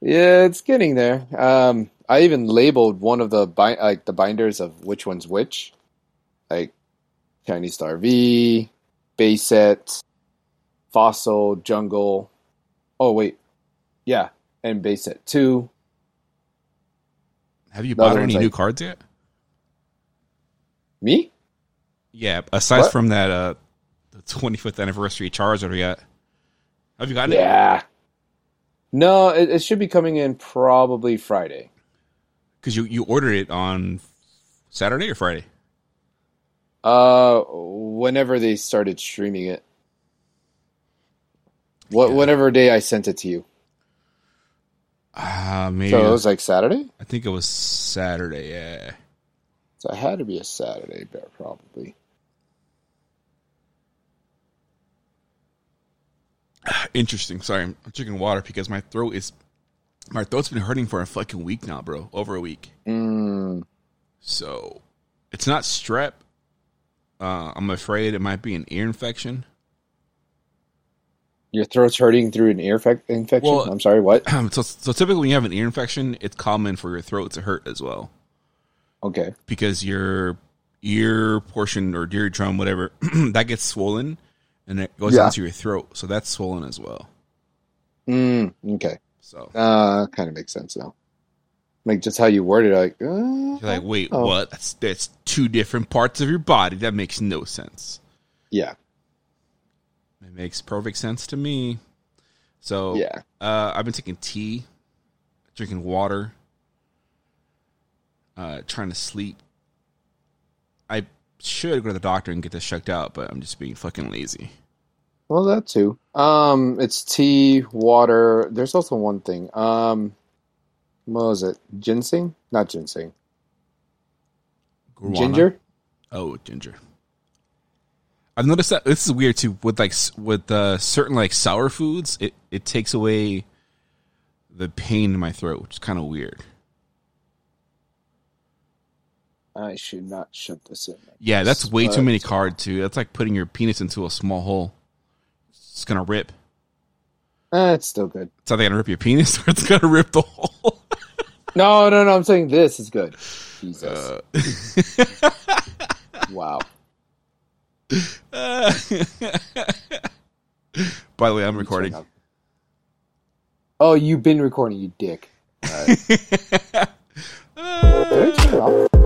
Yeah, it's getting there. Um, I even labeled one of the bi- like the binders of which one's which, like Chinese Star V, base set, fossil, jungle. Oh wait, yeah, and base set two. Have you The bought any one's new cards yet? Me? Yeah, aside What? from that, uh, the 25th anniversary Charizard yet. Have you gotten it? Yeah. No, it, it should be coming in probably Friday. Because you, you ordered it on Saturday or Friday? Uh, whenever they started streaming it. What Yeah. whatever day I sent it to you. Uh, maybe. So it was like Saturday. I think it was Saturday, yeah. So it had to be a Saturday, probably. Interesting. Sorry, I'm drinking water because my throat is. My throat's been hurting for a fucking week now, bro. Over a week. Mm, So it's not strep. Uh, I'm afraid it might be an ear infection. your throat's hurting through an ear fec- infection. Well- I'm sorry. What? so, so typically when you have an ear infection, it's common for your throat to hurt as well Okay. because your ear portion or eardrum, whatever, that gets swollen and it goes Yeah. into your throat. So that's swollen as well. Mm, okay. So Uh, kind of makes sense now. Like just how you worded, it, like, uh, you're like, wait, Oh. what? That's that's two different parts of your body. That makes no sense. yeah, It makes perfect sense to me. So yeah. Uh, I've been taking tea, drinking water, uh, trying to sleep. I should go to the doctor and get this checked out, but I'm just being fucking lazy. Well, that too. Um, it's tea, water. There's also one thing. Um, what was it? Ginseng? Not ginseng. Guarana? Ginger? Oh, ginger. I've noticed that this is weird too. With like with uh, certain like sour foods, it it takes away the pain in my throat, which is kind of weird. I should not shut this in. Yeah, that's way too many cards too. That's like putting your penis into a small hole. It's gonna rip. Eh, it's still good. It's either gonna rip your penis or it's gonna rip the hole. No, no, no. I'm saying this is good. Jesus. Uh, wow. By the way, I'm recording. Oh, you've been recording, you dick. Alright. Did I turn it off? Uh,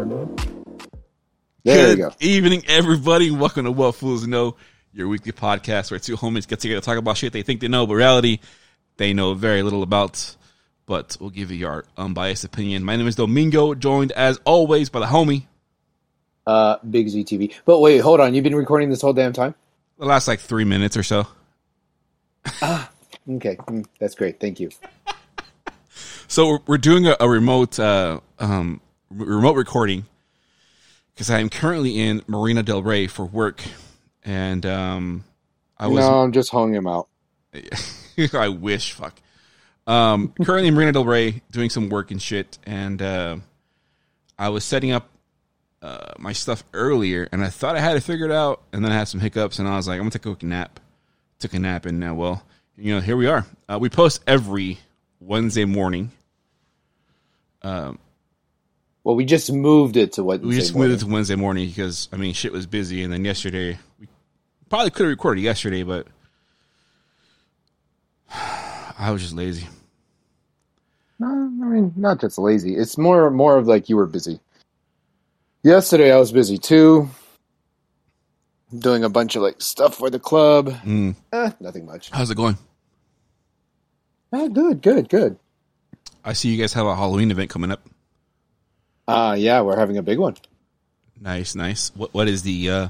on. There Good we go. evening, everybody. Welcome to What Fools Know, your weekly podcast where two homies get together to talk about shit they think they know, but reality they know very little about. But we'll give you our unbiased opinion. My name is Domingo, joined as always by the homie. Uh, Big Z TV. But wait, hold on. You've been recording this whole damn time? The last like three minutes or so. ah, Okay, mm, that's great. Thank you. So we're, we're doing a, a remote uh, um, r- remote recording because I am currently in Marina Del Rey for work, and um, I was no, I'm just hung him out. I wish. Fuck. Um, currently in Marina Del Rey doing some work and shit, and uh, I was setting up uh, my stuff earlier, and I thought I had it figured out, and then I had some hiccups, and I was like, I'm gonna take a quick nap. Took a nap, and now, well, you know, here we are. Uh, we post every Wednesday morning. Um, Well, we just moved it to what we just moved it to Wednesday morning because I mean, shit was busy, and then yesterday we probably could have recorded yesterday, but I was just lazy. No, I mean, not just lazy. It's more more of like you were busy. Yesterday I was busy too. Doing a bunch of like stuff for the club. Mm. Eh, nothing much. How's it going? Ah, good, good, good. I see you guys have a Halloween event coming up. Ah, yeah, we're having a big one. Nice, nice. What what is the? uh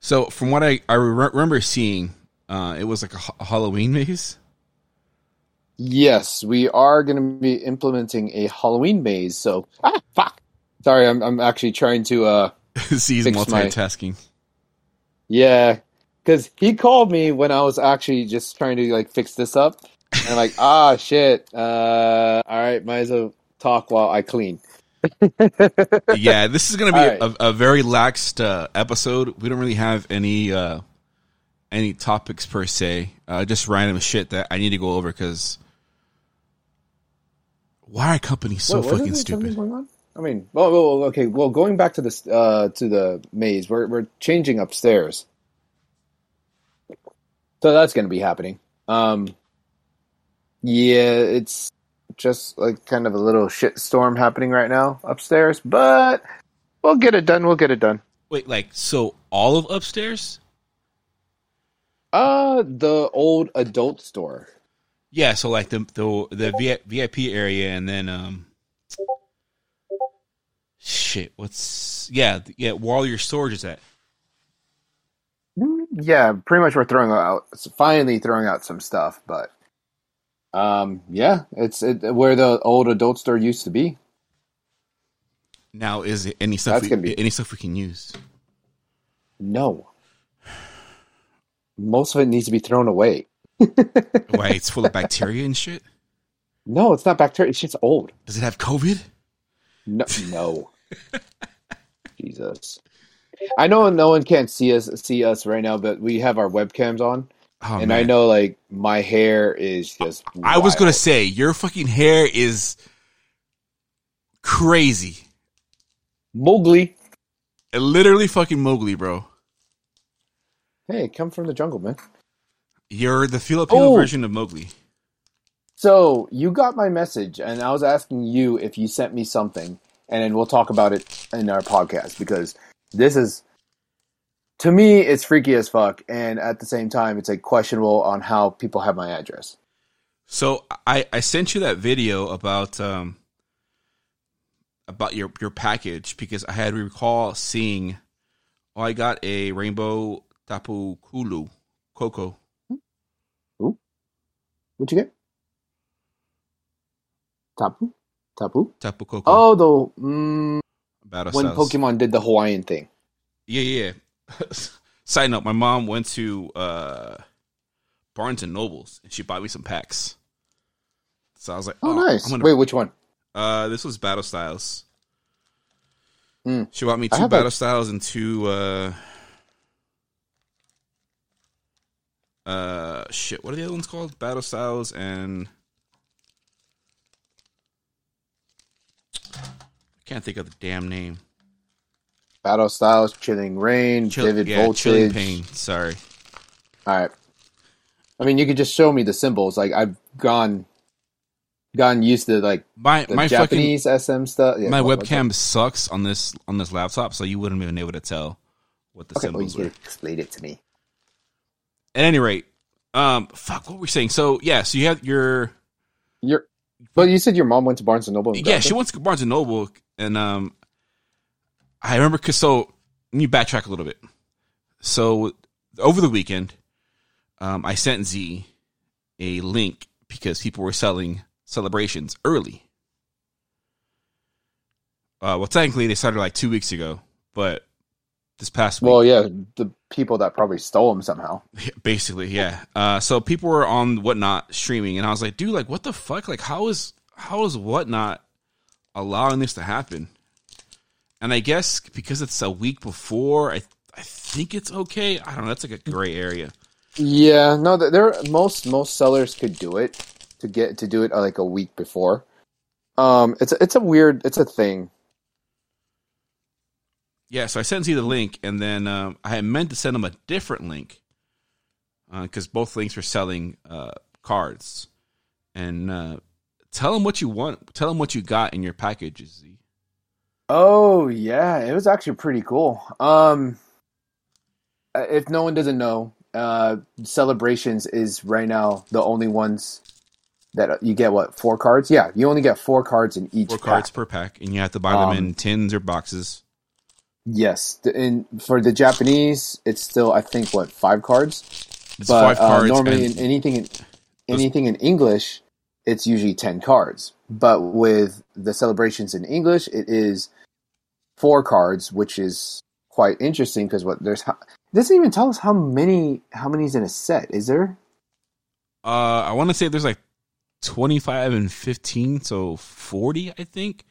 So from what I I re- remember seeing, uh it was like a, ha- a Halloween maze. Yes, we are going to be implementing a Halloween maze. So, ah, fuck. Sorry, I'm I'm actually trying to uh Fix my- multitasking. yeah, cuz he called me when I was actually just trying to like fix this up. And I'm like, "Ah, shit. Uh all right, might as well talk while I clean." Yeah, this is going to be right. a, a very laxed uh, episode. We don't really have any uh, any topics per se. Uh, just random shit that I need to go over because why are companies so Wait, fucking stupid? I mean, well, well, well, okay. Well, going back to this uh, to the maze, we're we're changing upstairs, so that's going to be happening. Um, yeah, it's just like kind of a little shit storm happening right now upstairs, but we'll get it done. We'll get it done. Wait, like so all of upstairs? Uh, the old adult store. Yeah, so like the the the VIP area, and then um, shit. What's yeah yeah? Where all your storage is at? Yeah, pretty much we're throwing out finally throwing out some stuff, but um, yeah, it's it, where the old adult store used to be. Now is it any stuff That's we, be- any stuff we can use? No. Most of it needs to be thrown away. Why it's full of bacteria and shit? No, it's not bacteria. It's just old. Does it have COVID? No, no. Jesus. I know no one can't see us see us right now, but we have our webcams on, Oh, and man. I know like my hair is just. I was gonna say your fucking hair is crazy. Mowgli. Uh, literally fucking Mowgli, bro. Hey, come from the jungle, man. You're the Filipino Oh. version of Mowgli. So you got my message, and I was asking you if you sent me something, and then we'll talk about it in our podcast because this is, to me, it's freaky as fuck, and at the same time, it's like questionable on how people have my address. So I, I sent you that video about um about your your package because I had we recall seeing oh I got a rainbow tapu kulu coco What'd you get? Tapu, tapu. Tapu Koko Oh, the mm, when. Pokemon did the Hawaiian thing. Yeah, yeah. Side note: My mom went to uh, Barnes and Nobles and she bought me some packs. So I was like, Oh, "Oh, nice. Gonna- Wait, which one? Uh, this was Battle Styles. Mm. She bought me two have a- Battle Styles and two. Uh, uh, shit. What are the other ones called? Battle Styles and. I can't think of the damn name. Battle Styles, Chilling Reign, Chill- Vivid yeah, Voltage. Chilling Pain. Sorry. All right. I mean, you could just show me the symbols. Like I've gone, gone used to like My my fucking Japanese SM stuff. Yeah, my webcam sucks on this on this laptop, so you wouldn't even able to tell what the? Okay, well, symbols can were. explain it to me. At any rate, um, fuck, what were we saying? So yeah, so you have your Your, but you said your mom went to Barnes and Noble. Yeah, she went to Barnes and Noble, and um, I remember because so let me backtrack a little bit. So over the weekend, um, I sent Z a link because people were selling celebrations early. Uh, well, technically they started like two weeks ago, but this past week, Well, yeah, the people that probably stole them somehow. basically, yeah. Uh, so people were on whatnot streaming, and I was like, dude, like, what the fuck? Like, how is how is whatnot allowing this to happen? And I guess because it's a week before, I I think it's okay. I don't know. That's like a gray area. Yeah, no, th- there most most sellers could do it to get to do it uh, like a week before. Um, it's a, it's a weird, it's a thing. Yeah, so I sent you the link, and then um, I had meant to send him a different link because both links were selling uh, cards. And uh, tell him what you want. Tell him what you got in your packages. Z. Oh yeah, it was actually pretty cool. Um, uh, if no one doesn't know, uh, celebrations is right now the only ones that uh, you get. What four cards? Yeah, you only get four cards in each Four pack. cards per pack, and you have to buy them Um, in tins or boxes. Yes, and for the Japanese, it's still I think what five cards. It's but five uh, cards. normally in anything in anything in English, it's usually ten cards. But with the celebrations in English, it is four cards, which is quite interesting because what there's it doesn't even tell us how many how many's in a set. Is there? uh, I want to say there's like 25 and 15, so 40, I think.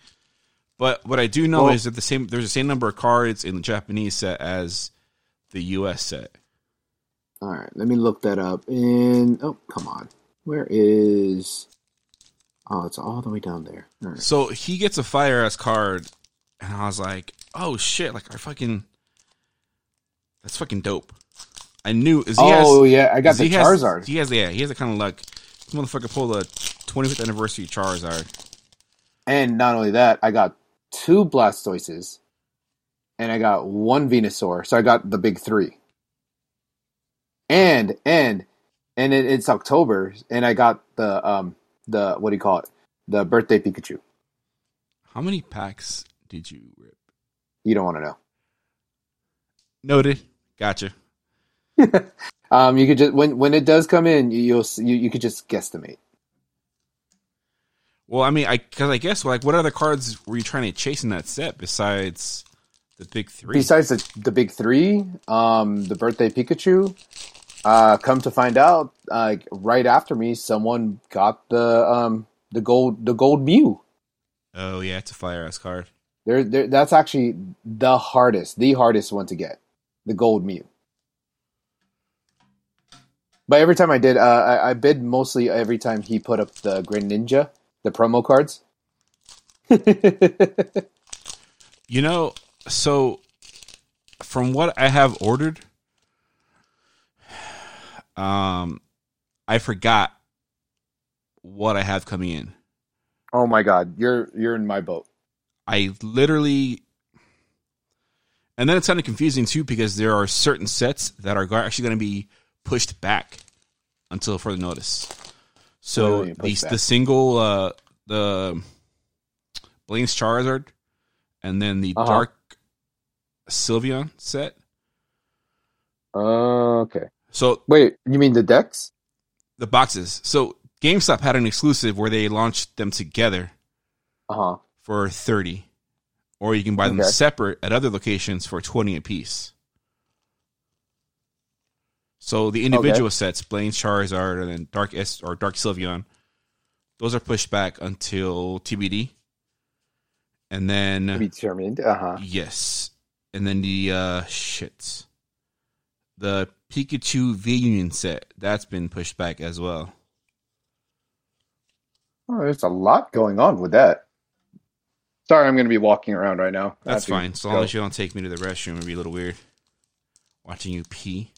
But what I do know Well- is that the same there's the same number of cards in the Japanese set as the US set. All right, let me look that up. And oh, come on, where is? Oh, it's all the way down there. Right. So he gets a fire ass card, and I was like, "Oh shit!" Like I fucking, that's fucking dope. I knew. He oh has, yeah, I got the he has- Charizard. he has, yeah, he has the kind of luck. This motherfucker pulled a 25th anniversary Charizard. And not only that, I got two Blastoises, and I got one Venusaur. So I got the big three. And and and it, it's October, and I got the um the what do you call it? The birthday Pikachu. How many packs did you rip? You don't want to know. Noted. Gotcha. Um, you could just when when it does come in, you, you'll you you could just guesstimate. Well, I mean, I because I guess like what other cards were you trying to chase in that set besides the big three? Besides the the big three, um, the birthday Pikachu. Uh, come to find out, uh, right after me, someone got the um the gold the gold Mew. oh yeah, it's a fire ass card. There, there, that's actually the hardest, the hardest one to get, the gold Mew. But every time I did, uh, I, I bid mostly every time he put up the Greninja, the promo cards. You know, so from what I have ordered, um, I forgot what I have coming in. oh my god, you're you're in my boat. I literally, and then it's kind of confusing too because there are certain sets that are actually going to be pushed back until further notice. So do you mean the the single uh the Blaine's Charizard and then the Uh-huh. Dark Sylveon set. Uh, okay. So Wait, you mean the decks? the boxes. So GameStop had an exclusive where they launched them together Uh huh. For 30 or you can buy them Okay. separate at other locations for 20 apiece. So the individual sets, Blaine Charizard and then Dark S or Dark Sylveon, those are pushed back until TBD. And then To be determined. Uh huh. yes. And then the uh shit. The Pikachu V Union set, that's been pushed back as well. Oh, there's a lot going on with that. Sorry, I'm going to be walking around right now. That's fine. So long go. as you don't take me to the restroom, it'd be a little weird. Watching you pee.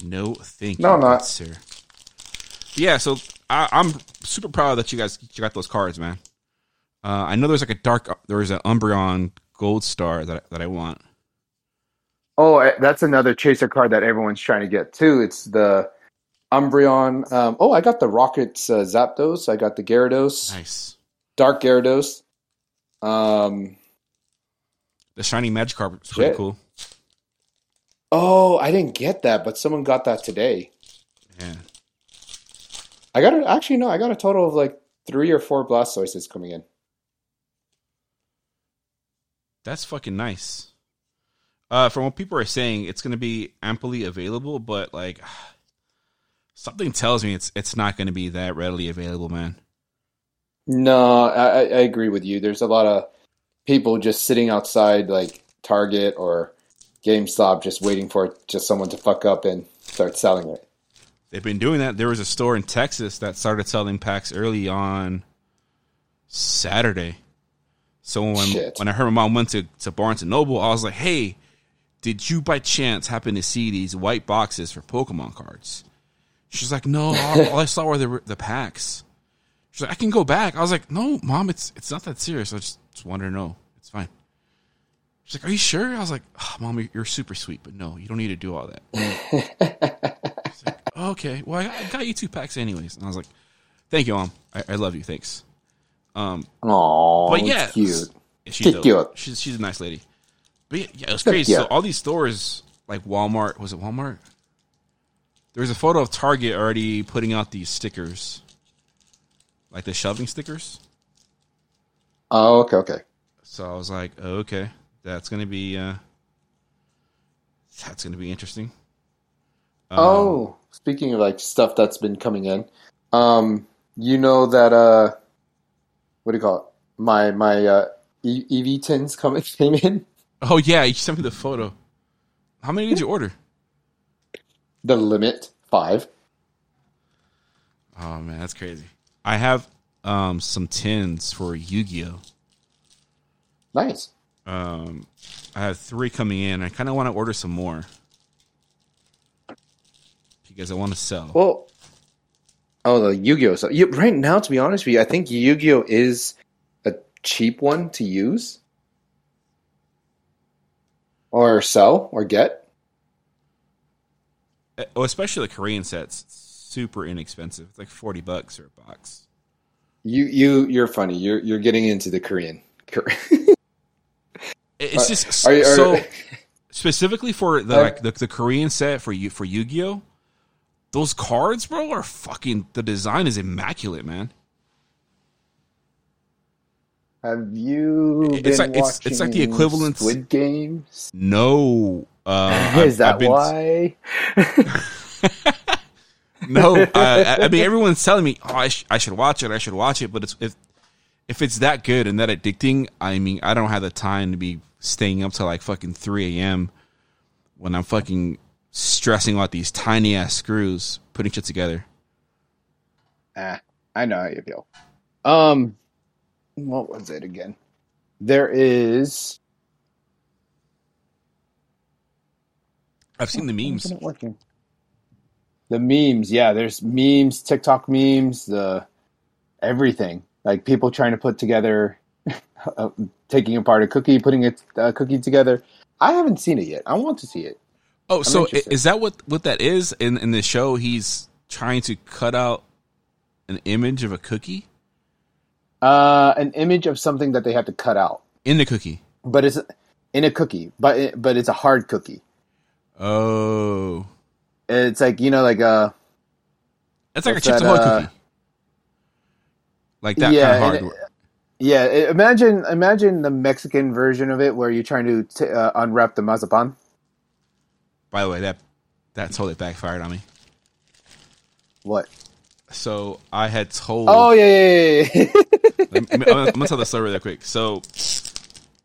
No, thank No, you, not. sir. Yeah, so I, I'm super proud that you guys you got those cards, man. Uh, I know there's like a dark, there's an Umbreon Gold Star that that I want. Oh, eh, that's another chaser card that everyone's trying to get too. It's the Umbreon. Um, oh, I got the Rockets uh, Zapdos. I got the Gyarados, Nice. Dark Gyarados. Um, The shiny Magikarp is pretty Shit. cool. oh, I didn't get that, but someone got that today. Yeah. I got it. Actually, no, I got a total of like three or four Blastoises coming in. That's fucking nice. Uh, from what people are saying, it's going to be amply available, but like something tells me it's it's not going to be that readily available, man. No, I, I agree with you. There's a lot of people just sitting outside like Target or GameStop just waiting for just someone to fuck up and start selling it. They've been doing that. There was a store in Texas that started selling packs early on Saturday. So when Shit. when I heard my mom went to, to Barnes and Noble, I was like, "Hey, did you by chance happen to see these white boxes for Pokemon cards?" She's like, "No, all, all I saw were the the packs." She's like, "I can go back." I was like, "No, mom, it's it's not that serious. I just just want her to know it's fine." She's like, "Are you sure?" I was like, oh, "Mom, you're- super sweet, but no, you don't need to do all that." Like, okay, well, I I got you two packs anyways, and I was like, "Thank you, mom. I, I love you. Thanks." Um, Oh, but yeah, cute. she's Cute. She's she's a nice lady. But yeah, yeah it was crazy. So all these stores, like Walmart, was it Walmart? There was a photo of Target already putting out these stickers, like the shoving stickers. Oh, okay, okay. So I was like, oh, okay, that's gonna be uh, that's gonna be interesting. Um, oh, speaking of like stuff that's been coming in, um, you know that uh, what do you call it? My my uh, EV tins coming came in. Oh yeah, you sent me the photo. How many did you order? The limit five. Oh man, that's crazy. I have um some tins for Yu-Gi-Oh. Nice. Um, I have three coming in. I kind of want to order some more because I want to sell. Well, oh, the Yu-Gi-Oh! So you, right now, to be honest with you, I think Yu-Gi-Oh! is a cheap one to use or sell or get. Oh, especially the Korean sets, super inexpensive. It's like forty bucks or a box. You you you're funny. You're you're getting into the Korean. Kor- It's just Are you- are- so specifically for the Are- like the, the Korean set for you for Yu-Gi-Oh. Those cards, bro, are fucking. The design is immaculate, man. Have you It's been like- it's- it's like the equivalent- Squid Games. No, uh, I've- Is that I've been- why? No, I, I mean everyone's telling me, oh, I, sh- I should watch it. I should watch it. But it's if if it's that good and that addicting, I mean, I don't have the time to be staying up till like fucking three a.m. when I'm fucking stressing about these tiny ass screws putting shit together. Ah, I know how you feel. Um, what was it again? There is. I've seen the memes. working? The memes, yeah. There's memes, TikTok memes, the everything. Like people trying to put together, uh, taking apart a cookie, putting a, a cookie together. I haven't seen it yet. I want to see it. Oh, so interested. is that what what that is in in the show? He's trying to cut out an image of a cookie Uh, an image of something that they have to cut out, in the cookie. but it's in a cookie, but it, but it's a hard cookie. Oh, It's like you know, like uh, it's like a Chips Ahoy uh, cookie, like that yeah, kind of hard. yeah. Imagine imagine the Mexican version of it where you're trying to t- uh, unwrap the mazapan. By the way, that that totally backfired on me. What? So I had told. Oh yeah, yeah, yeah, I'm, I'm gonna tell the story really quick. So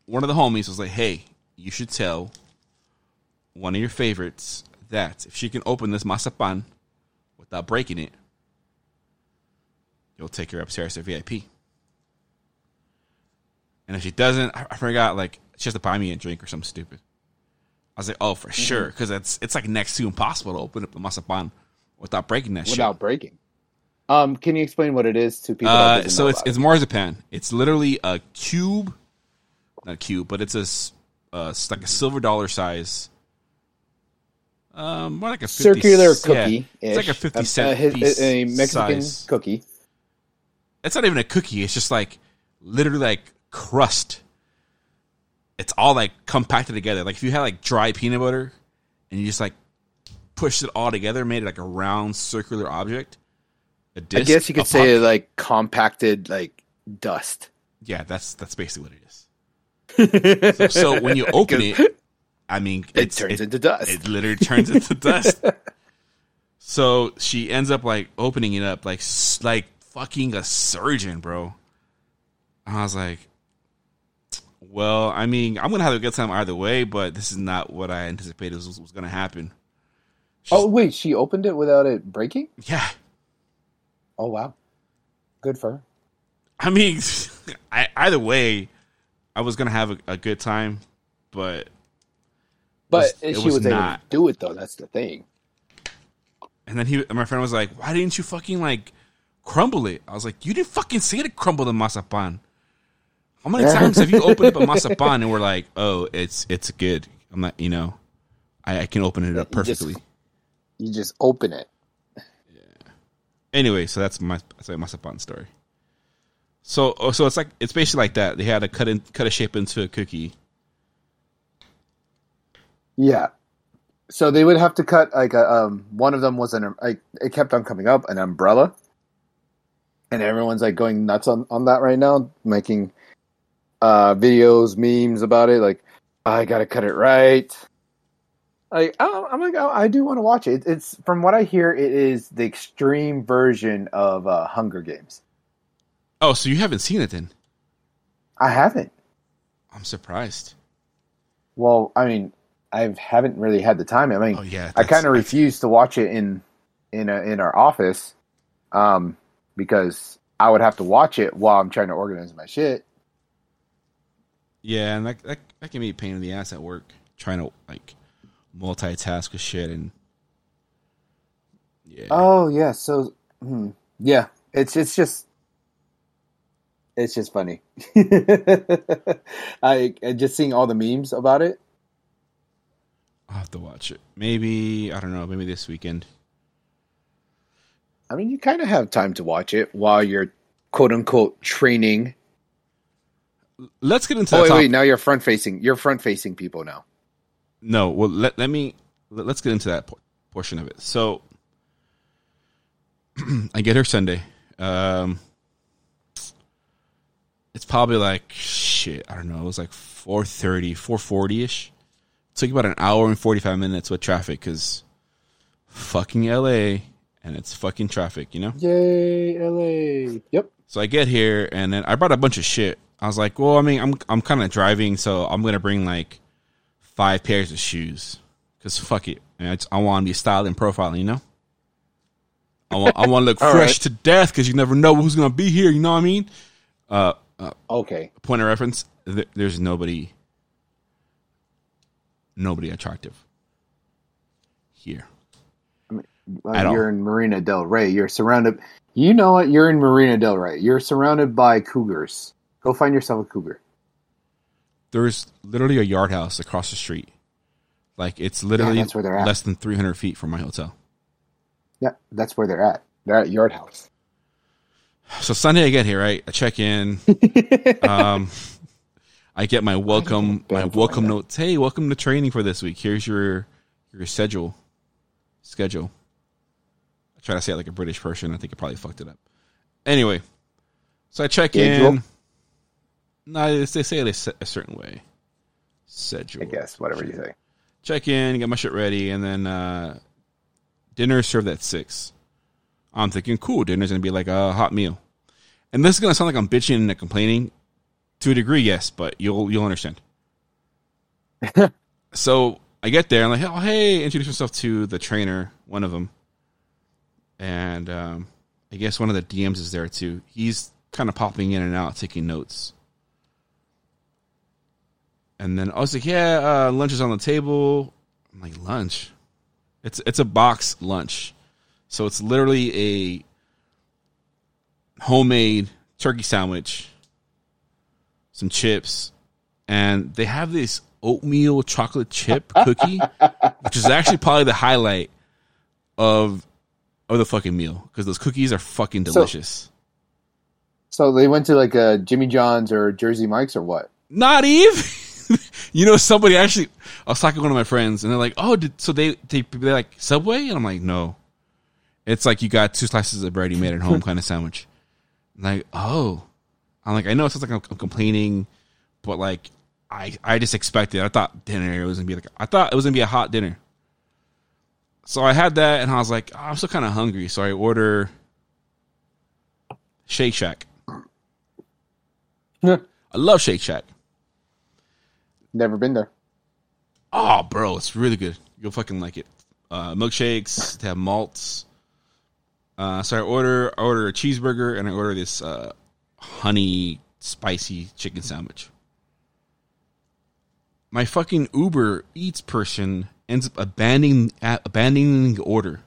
one of the homies was like, "Hey, you should tell one of your favorites that if she can open this mazapan without breaking it, you'll take her upstairs to VIP. And if she doesn't, I, I forgot like she has to buy me a drink or something stupid. I was like, "Oh, for sure," because it's it's like next to impossible to open up the masapan without breaking that shit. Without breaking. Um, can you explain what it is to people? Uh, so know it's about it's marzipan. It's literally a cube, not a cube, but it's a uh, like a silver dollar size. Um, more like a 50 circular yeah, cookie. it's like a fifty cent a, piece a, a Mexican size. cookie. It's not even a cookie. It's just like literally like crust. It's all like compacted together. Like if you had like dry peanut butter, and you just like pushed it all together, made it like a round circular object. A disc, I guess you could say like compacted like dust. yeah, that's that's basically what it is. So, so when you open it, I mean, It turns it, into dust. it literally turns into dust. So she ends up like opening it up, like like fucking a surgeon, bro. And I was like, well, I mean, I'm gonna have a good time either way, but this is not what I anticipated was, was gonna happen. oh wait, she opened it without it breaking. Yeah, Oh wow, good for her. I mean, I, either way, I was gonna have a, a good time, but But was- she was was, able not. to do it though. That's the thing. And then he, my friend was like, "Why didn't you fucking like crumble it?" I was like, "You didn't fucking say to crumble the mazapan." How many times have you opened up a mazapan and we're like, "Oh, it's it's good." I'm not, you know, I, I can open it up You just- perfectly. You just open it. Yeah. Anyway, so that's my that's my mazapan story. So oh, so it's like it's basically like that. They had to cut in cut a shape into a cookie. Yeah. So they would have to cut like a, um one of them was an like it kept on coming up an umbrella, and everyone's like going nuts on on that right now, making uh videos, memes about it. Like I gotta cut it right. Like I- I'm like oh, I do want to watch it. It's from what I hear, it is the extreme version of uh, Hunger Games. Oh, so you haven't seen it then? I haven't. I'm surprised. Well, I mean, I haven't really had the time. I mean, Oh yeah, I kind of refuse to watch it in in a, in our office, um, because I would have to watch it while I'm trying to organize my shit. Yeah, and that, that that can be a pain in the ass at work trying to like multitask with shit and yeah. Oh yeah, so hmm, yeah, it's it's just it's just funny. I, I just seeing all the memes about it. I'll have to watch it. Maybe I don't know. Maybe this weekend. I mean, you kind of have time to watch it while you're quote unquote training. Let's get into Oh that wait, wait, now you're front facing. You're front facing people now. No, well let let me let, us get into that por- portion of it. So I get her Sunday. Um it's probably like shit, I don't know. It was like 4:30, 4:40ish. Took about an hour and 45 minutes with traffic cuz fucking LA and it's fucking traffic, you know? Yay, LA. Yep. So I get here and then I brought a bunch of shit. I was like, well, I mean, I'm I'm kind of driving, so I'm gonna bring like five pairs of shoes because fuck it, And I, just- I want to be styled and profiling, you know. I want I want to look fresh right. to death because you never know who's gonna be here. You know what I mean? Uh, uh Okay. point of reference: th- there's nobody, nobody attractive here. At all. you're in Marina Del Rey. You're surrounded. You know what? You're in Marina Del Rey. You're surrounded by cougars. Go find yourself a cougar. There's literally a yard house across the street. Like it's literally that's where they're at. less than 300 feet from my hotel. Yeah, that's where they're at. They're at Yard House. So Sunday I get here, right? I check in. um, I get my welcome my welcome notes. Hey, welcome to training for this week. Here's your your schedule. Schedule. I try to say it like a British person. I think I probably fucked it up. Anyway, so I check Schedule? in. No, they say it a a certain way. Schedule. I guess whatever you say. check in, get my shit ready, and then uh, dinner is served at six. I'm thinking, cool, dinner's gonna be like a hot meal. And this is gonna sound like I'm bitching and complaining. To a degree, yes, but you'll you'll understand. so I get there, I'm like, oh hey, introduce myself to the trainer, one of them, and um, I guess one of the DMs is there too. He's kind of popping in and out, taking notes. And then I was like, yeah, uh, lunch is on the table. I'm like, lunch? It's it's a box lunch. So it's literally a homemade turkey sandwich, some chips, and they have this oatmeal chocolate chip cookie, which is actually probably the highlight of of the fucking meal because those cookies are fucking So- delicious. So they went to like a Jimmy John's or Jersey Mike's or what? Not even. you know, somebody actually. I was talking to one of my friends, and they're like, "Oh, did, so they they they like Subway?" And I'm like, "No, it's like you got two slices of bread you made at home kind of sandwich." I'm like, oh, I'm like, I know it sounds like I'm, I'm complaining, but like, I I just expected. I thought dinner was gonna be like, I thought it was gonna be a hot dinner. So I had that, and I was like, oh, I'm still kind of hungry, so I order Shake Shack. Yeah. I love Shake Shack. Never been there. Oh, bro, it's really good. You'll fucking like it. Uh, milkshakes, they have malts. Uh, so I order I order a cheeseburger and I order this uh, honey spicy chicken sandwich. My fucking Uber Eats person ends up abandoning abandoning the order.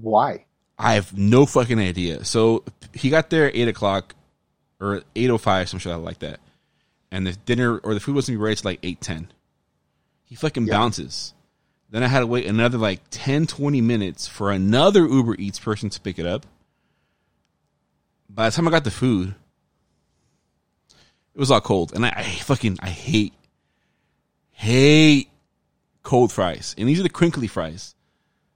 Why? I have no fucking idea. So he got there at eight o'clock or eight oh five, some shit like that, and the dinner or the food wasn't ready till like eight ten. He fucking Yeah. bounces. Then I had to wait another like 10, 20 minutes for another Uber Eats person to pick it up. By the time I got the food, it was all cold, and I, I fucking I hate hate cold fries, and these are the crinkly fries.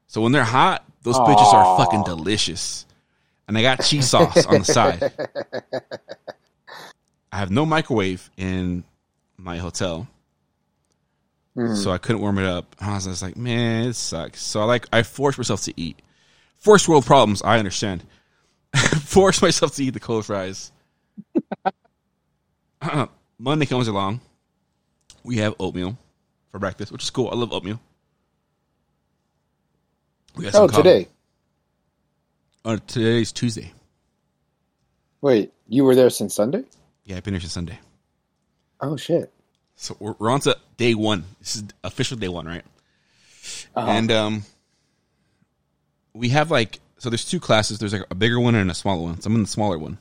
So when they're hot, those bitches are fucking delicious. And I got cheese sauce on the side. I have no microwave in my hotel, Mhm. so I couldn't warm it up. And I was like, man, it sucks. So I like I forced myself to eat. First world problems, I understand. forced myself to eat the cold fries. Monday comes along. We have oatmeal for breakfast, which is cool. I love oatmeal. We got Oh, today. Uh, today's Tuesday. Wait, you were there since Sunday? Yeah, I've been here since Sunday. Oh shit. So we're, we're on to day one. This is official day one, right? Uh-huh. And um, we have like so. There's two classes. There's like a bigger one and a smaller one. So I'm in the smaller one,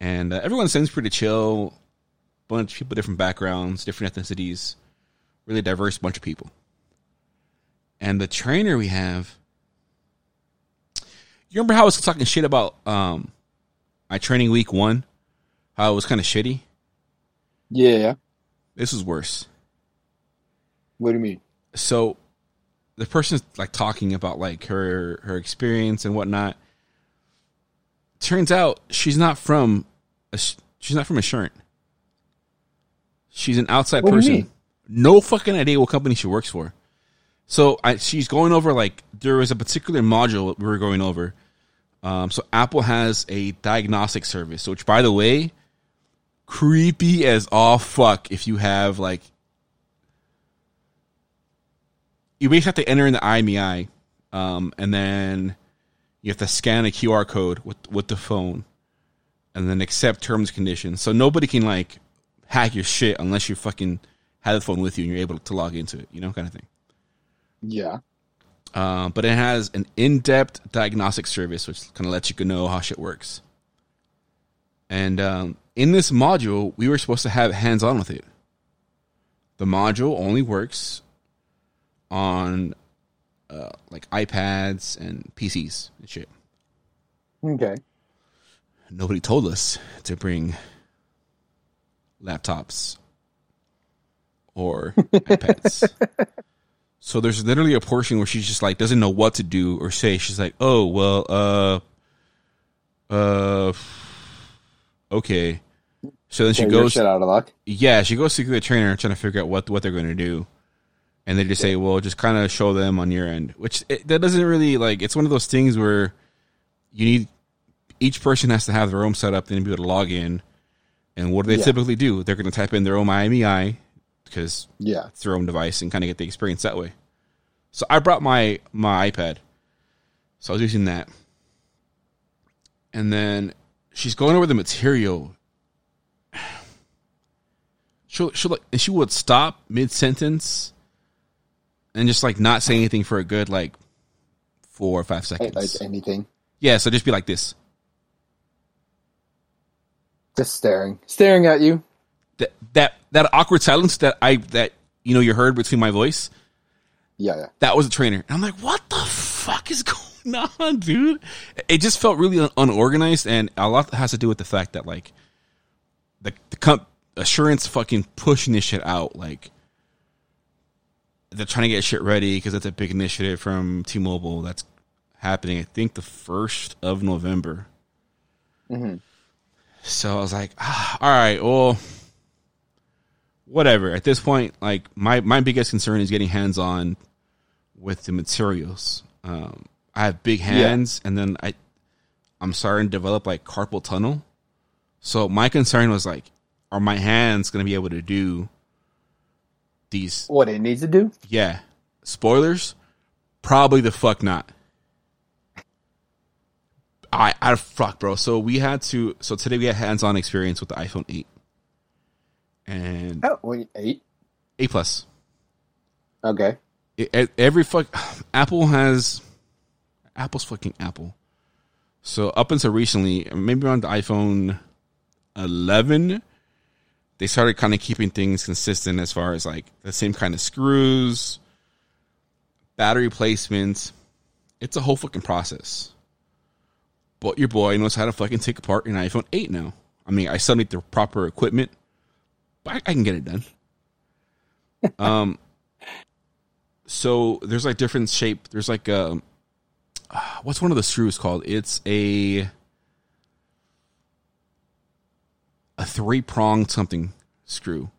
and uh, everyone seems pretty chill. Bunch of people, different backgrounds, different ethnicities, really diverse bunch of people. And the trainer we have, you remember how I was talking shit about um, my training week one, how it was kind of shitty. yeah. This is worse. What do you mean? so the person's like talking about like her her experience and whatnot. Turns out she's not from a, she's not from Assurant. She's an outside What person. no fucking idea what company she works for. So I, she's going over like there was a particular module we were going over. Um, so apple has a diagnostic service which by the way creepy as all fuck if you have like you basically have to enter in the IMEI, um, and then you have to scan a QR code with with the phone, and then accept terms and conditions. So nobody can like hack your shit unless you fucking have the phone with you and you're able to log into it, you know, kind of thing. Yeah. Uh, but it has an in-depth diagnostic service, which kind of lets you know how shit works. And um, in this module, we were supposed to have hands-on with it. The module only works on uh, like iPads and PCs and shit. Okay. Nobody told us to bring laptops or iPads. So there's literally a portion where she's just like doesn't know what to do or say. She's like, "Oh well, uh, uh, okay." So then she Yeah, goes, shit out of luck. yeah, she goes to the trainer trying to figure out what what they're going to do, and they just say, "Well, just kind of show them on your end," which it, that doesn't really like. It's one of those things where you need each person has to have their own setup, then be able to log in. And what do they Yeah. typically do? They're going to type in their own IMEI because Yeah. it's their own device and kind of get the experience that way. So I brought my my iPad, so I was using that, and then she's going over the material. She'll she'll like and she would stop mid sentence, and just like not say anything for a good like four or five seconds. like anything. yeah, so just be like this. Just staring. Staring at you. That that that awkward silence that I that you know you heard between my voice. Yeah, yeah. that was a trainer. And I'm like, what the fuck is going on, dude? It just felt really un- unorganized, and a lot has to do with the fact that like the the comp- Assurant's fucking pushing this shit out, like they're trying to get shit ready because that's a big initiative from T-Mobile that's happening. I think the first of November. Mhm. So I was like, ah, all right, well, whatever. At this point, like my my biggest concern is getting hands on with the materials. Um, I have big hands, and then I I'm starting to develop like carpal tunnel. So my concern was like, are my hands going to be able to do these? What it needs to do? Yeah, spoilers, probably the fuck not. I I fuck, bro. So we had to. So today we had hands-on experience with the iPhone eight and Oh, wait, eight. eight plus. Okay. it, every fuck Apple has Apple's fucking Apple. So up until recently, maybe around the iPhone 11, they started kind of keeping things consistent as far as like the same kind of screws, battery placements. It's a whole fucking process. But your boy knows how to fucking take apart an iPhone 8 now. I mean, I still need the proper equipment, but I, I can get it done. um, so there's like different shape. There's like a what's one of the screws called? It's a a three pronged something screw.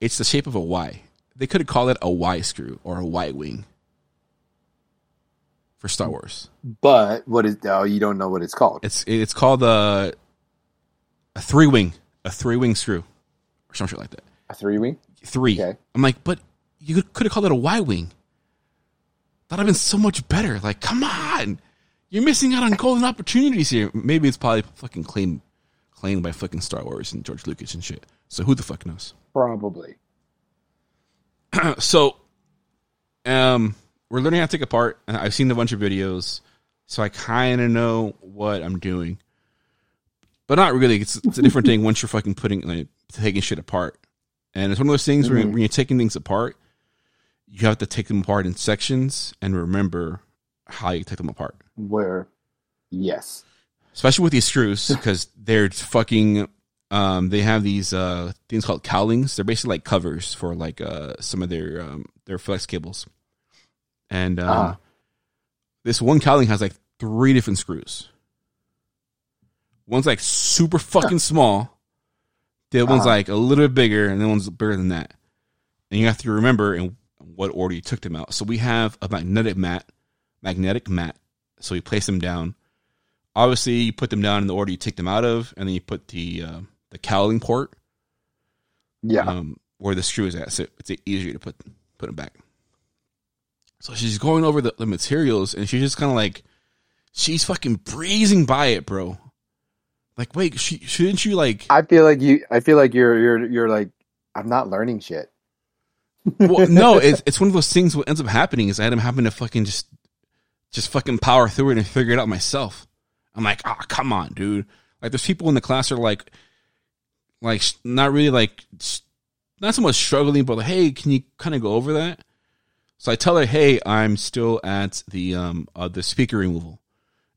It's the shape of a Y. They could have called it a Y screw or a Y wing for Star Wars. But what is? Oh, you don't know what it's called. It's it's called a a three wing a three wing screw. or some shit like that. A three wing. Three. Okay. I'm like, but you could have called it a Y wing. That'd have been so much better. Like, come on, you're missing out on golden opportunities here. Maybe it's probably fucking claimed claimed by fucking Star Wars and George Lucas and shit. So who the fuck knows? Probably. so um we're learning how to take apart and i've seen a bunch of videos so i kind of know what i'm doing but not really it's, it's a different thing once you're fucking putting like taking shit apart and it's one of those things where when you're taking things apart you have to take them apart in sections and remember how you take them apart Where? Yes. Especially with these screws because they're fucking um they have these uh things called cowlings. They're basically like covers for like uh some of their um their flex cables. And um Ah. this one cowling has like three different screws. One's like super fucking small. The other one's Uh-huh. like a little bit bigger and the one's bigger than that. And you have to remember in what order you took them out. So we have a magnetic mat magnetic mat. So we place them down obviously you put them down in the order you take them out of and then you put the uh, the cowling port Yeah. um, where the screw is at so it's easier to put put them back so she's going over the, the materials and she's just kind of like she's fucking breezing by it bro like wait she, shouldn't you like I feel like you. I feel like you're. You're. You're like. I'm not learning shit. well, no it's, it's one of those things what ends up happening is i end up having to fucking just just fucking power through it and figure it out myself i'm like ah come on dude. Like there's people in the class are like like not really like not so much struggling but like hey can you kind of go over that? So i tell her hey i'm still at the um uh, the speaker removal.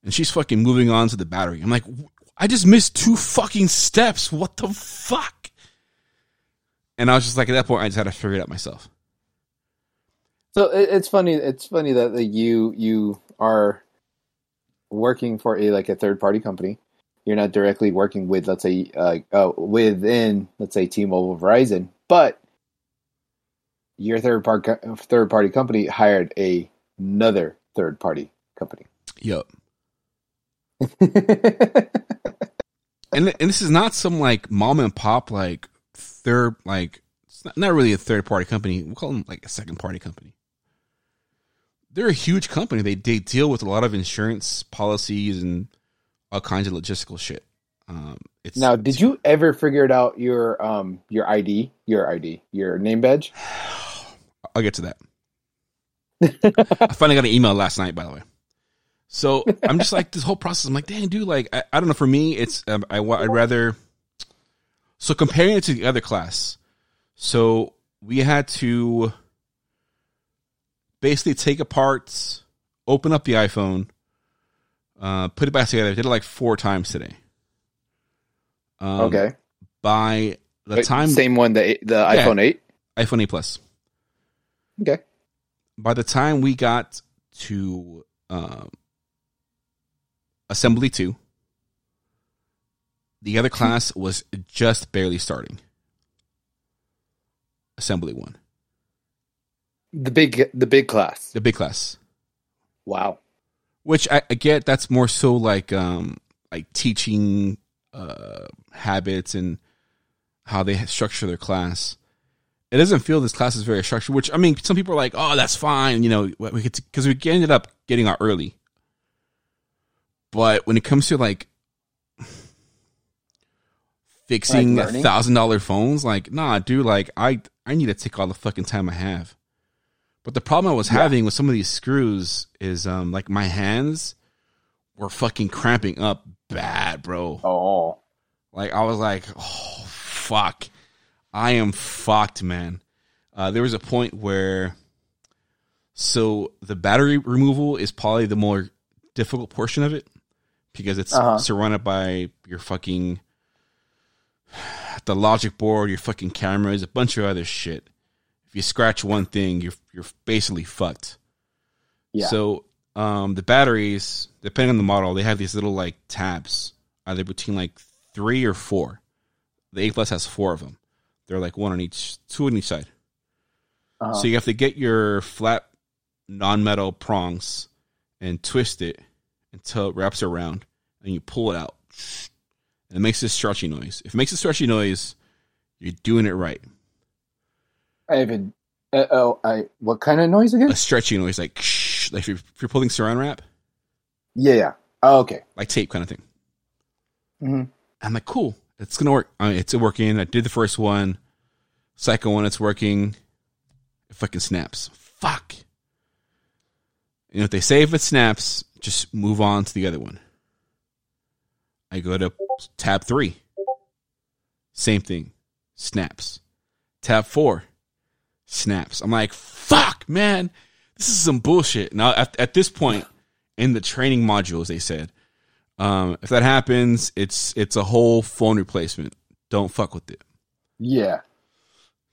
And she's fucking moving on to the battery. I'm like i just missed two fucking steps. What the fuck? And i was just like at that point i just had to figure it out myself. So it's funny. It's funny that like, you you are working for a like a third party company. You're not directly working with let's say uh, uh within let's say T-Mobile, Verizon, but your third part third party company hired a, another third party company. Yep. And and this is not some like mom and pop like third like it's not, not really a third party company. We'll call them like a second party company. They're a huge company. They they deal with a lot of insurance policies and all kinds of logistical shit. Um, it's now, did you ever figure it out your um your ID, your ID, your name badge? I'll get to that. I finally got an email last night, by the way. So I'm just like this whole process. I'm like, dang, dude. Like, I, I don't know. For me, it's um, I I'd rather. So comparing it to the other class, so we had to basically take apart, open up the iPhone, uh, put it back together. I did it like four times today. Um, okay, By the Wait, time same one the the iPhone eight. iPhone 8 Plus. Okay, by the time we got to um, assembly two the other class was just barely starting assembly one the big the big class. the big class Wow. which I, I get that's more so like um like teaching uh habits and how they structure their class it doesn't feel this class is very structured which i mean some people are like oh that's fine you know we could because we ended up getting out early but when it comes to like fixing learning? thousand dollar phones like nah dude like i i need to take all the fucking time i have but the problem i was having with some of these screws is um like my hands were fucking cramping up bad bro Oh. like I was like, oh fuck, I am fucked, man. Uh, there was a point where, so the battery removal is probably the more difficult portion of it because it's Uh-huh. surrounded by your fucking the logic board, your fucking cameras, a bunch of other shit. If you scratch one thing, you're you're basically fucked. Yeah. So um, the batteries, depending on the model, they have these little like tabs, either between like three or four. The A plus has four of them. They're like one on each, two on each side. Uh-huh. So you have to get your flat non-metal prongs and twist it until it wraps around, and you pull it out. And it makes this stretchy noise. If it makes a stretchy noise, You're doing it right. I haven't. Uh, oh, I what kind of noise again? A stretchy noise, like shh, like if you're, if you're pulling saran wrap, Yeah, yeah. Oh, okay. like tape kind of thing. hmm I'm like, cool, it's gonna work. I mean, it's working. I did the first one, second one, it's working. It fucking snaps. Fuck. You know what they say? If it snaps, just move on to the other one. I go to tab three. Same thing. Snaps. Tab four. Snaps. I'm like, fuck, man. This is some bullshit. Now, at, at this point in the training modules, they said, um, if that happens, it's it's a whole phone replacement. Don't fuck with it. Yeah.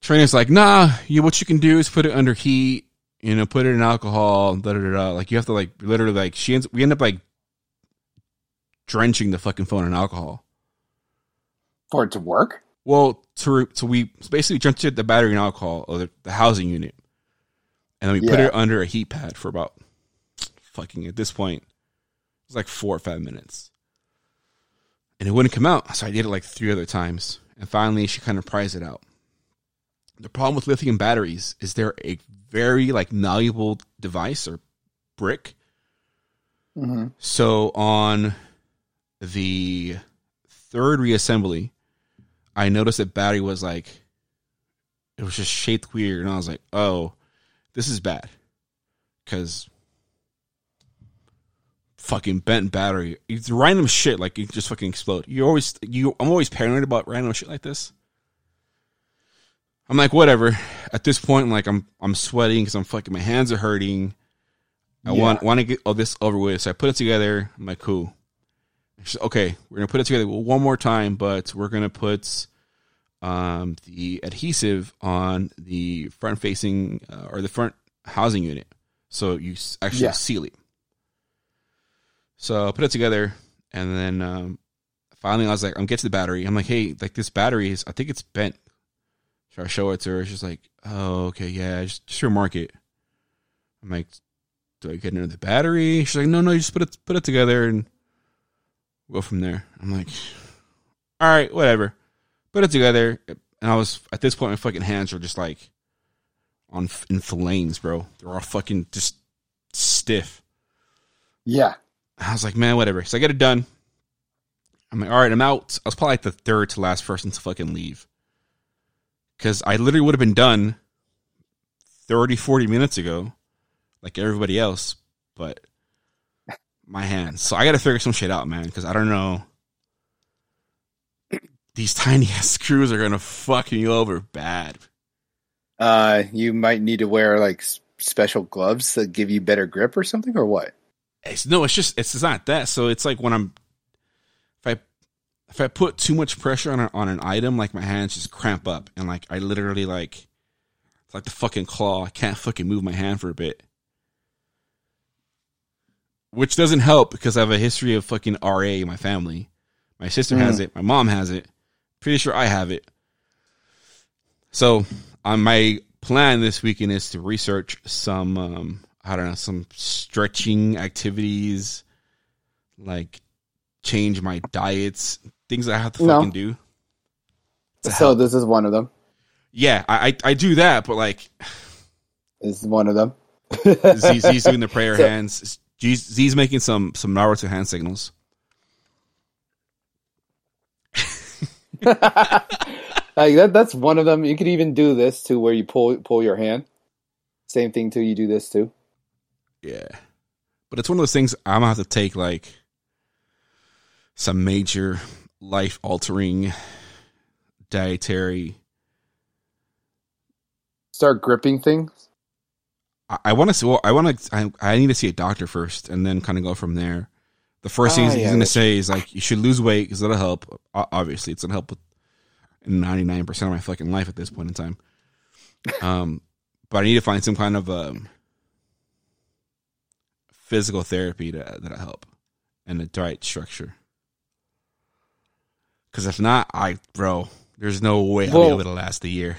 Trainer's like, nah, you what you can do is put it under heat, you know, put it in alcohol, da da da. da. Like you have to like literally like she ends we end up like drenching the fucking phone in alcohol. For it to work. Well, to so we basically drenched the battery and alcohol or the, the housing unit, and then we put it under a heat pad for about fucking at this point it was like four or five minutes, and it wouldn't come out. So I did it like three other times, and finally she kind of prized it out. The problem with lithium batteries is they're a very like malleable device or brick. Mm-hmm. So on the third reassembly, I noticed that battery was like it was just shaped weird, and I was like, "Oh, this is bad," because fucking bent battery. It's random shit like it just fucking explode. You always you. I'm always paranoid about random shit like this. I'm like, whatever. At this point, like I'm I'm sweating because I'm fucking my hands are hurting. I Yeah. want want to get all this over with. So I put it together. I'm like, cool. Okay, we're gonna put it together one more time, but we're gonna put um, the adhesive on the front facing uh, or the front housing unit, so you actually Yeah. seal it. So I put it together, and then um, finally I was like, I'm get to the battery. I'm like, hey, like this battery is, I think it's bent. Should I show it to her. She's like, oh, okay, yeah, just, just remark it. I'm like, do I get another battery? She's like, no, no, you just put it put it together and go from there. I'm like, all right, whatever. Put it together, and I was at this point, my fucking hands were just like on in flames, bro. They're all fucking just stiff. Yeah. I was like, man, whatever. So I get it done. I'm like, all right, I'm out. I was probably like the third to last person to fucking leave. Because I literally would have been done 30, 40 minutes ago, like everybody else, but my hands. So I got to figure some shit out, man, because I don't know. These tiny ass screws are going to fuck you over bad. Uh, you might need to wear like special gloves that give you better grip or something, or what? It's, no, it's just it's, it's not that. So it's like when I'm if I if I put too much pressure on a, on an item, like my hands just cramp up and like I literally like it's like the fucking claw. I can't fucking move my hand for a bit. Which doesn't help because I have a history of fucking RA in my family. My sister has it. My mom has it. Pretty sure I have it. So, on my plan this weekend is to research some, um, I don't know, some stretching activities, like change my diets, things I have to No. fucking do. So help. this is one of them. Yeah, I, I I do that, but like This is one of them. Z, Z's doing the prayer So- hands. Z's, making some some Naruto hand signals. like that. That's one of them. You could even do this to where you pull pull your hand. Same thing too. You do this too. Yeah. But it's one of those things I'm gonna have to take like some major life altering dietary Start gripping things. I, I want to see well, I want to I, I need to see a doctor first and then kind of go from there. The first thing Ah, he's, yeah, gonna say is like you should lose weight because that'll help. Obviously, it's gonna help with ninety nine percent of my fucking life at this point in time. Um, but I need to find some kind of um physical therapy to, that'll help and a diet structure. Because if not, I bro, there's no way I'll be able to last a year.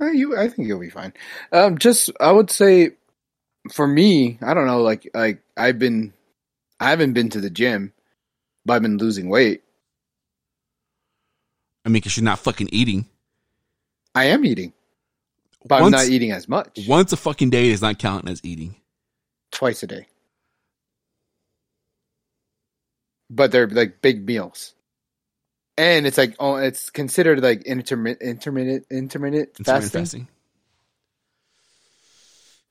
Uh, you, I think you'll be fine. Um, just I would say, for me, I don't know. Like, like I've been, I haven't been to the gym, but I've been losing weight. I mean, because you're not fucking eating. I am eating, but I'm not eating as much. Once a fucking day is not counting as eating. Twice a day. But they're like big meals. And it's like oh it's considered like intermittent intermittent intermittent Intermittent fasting. fasting.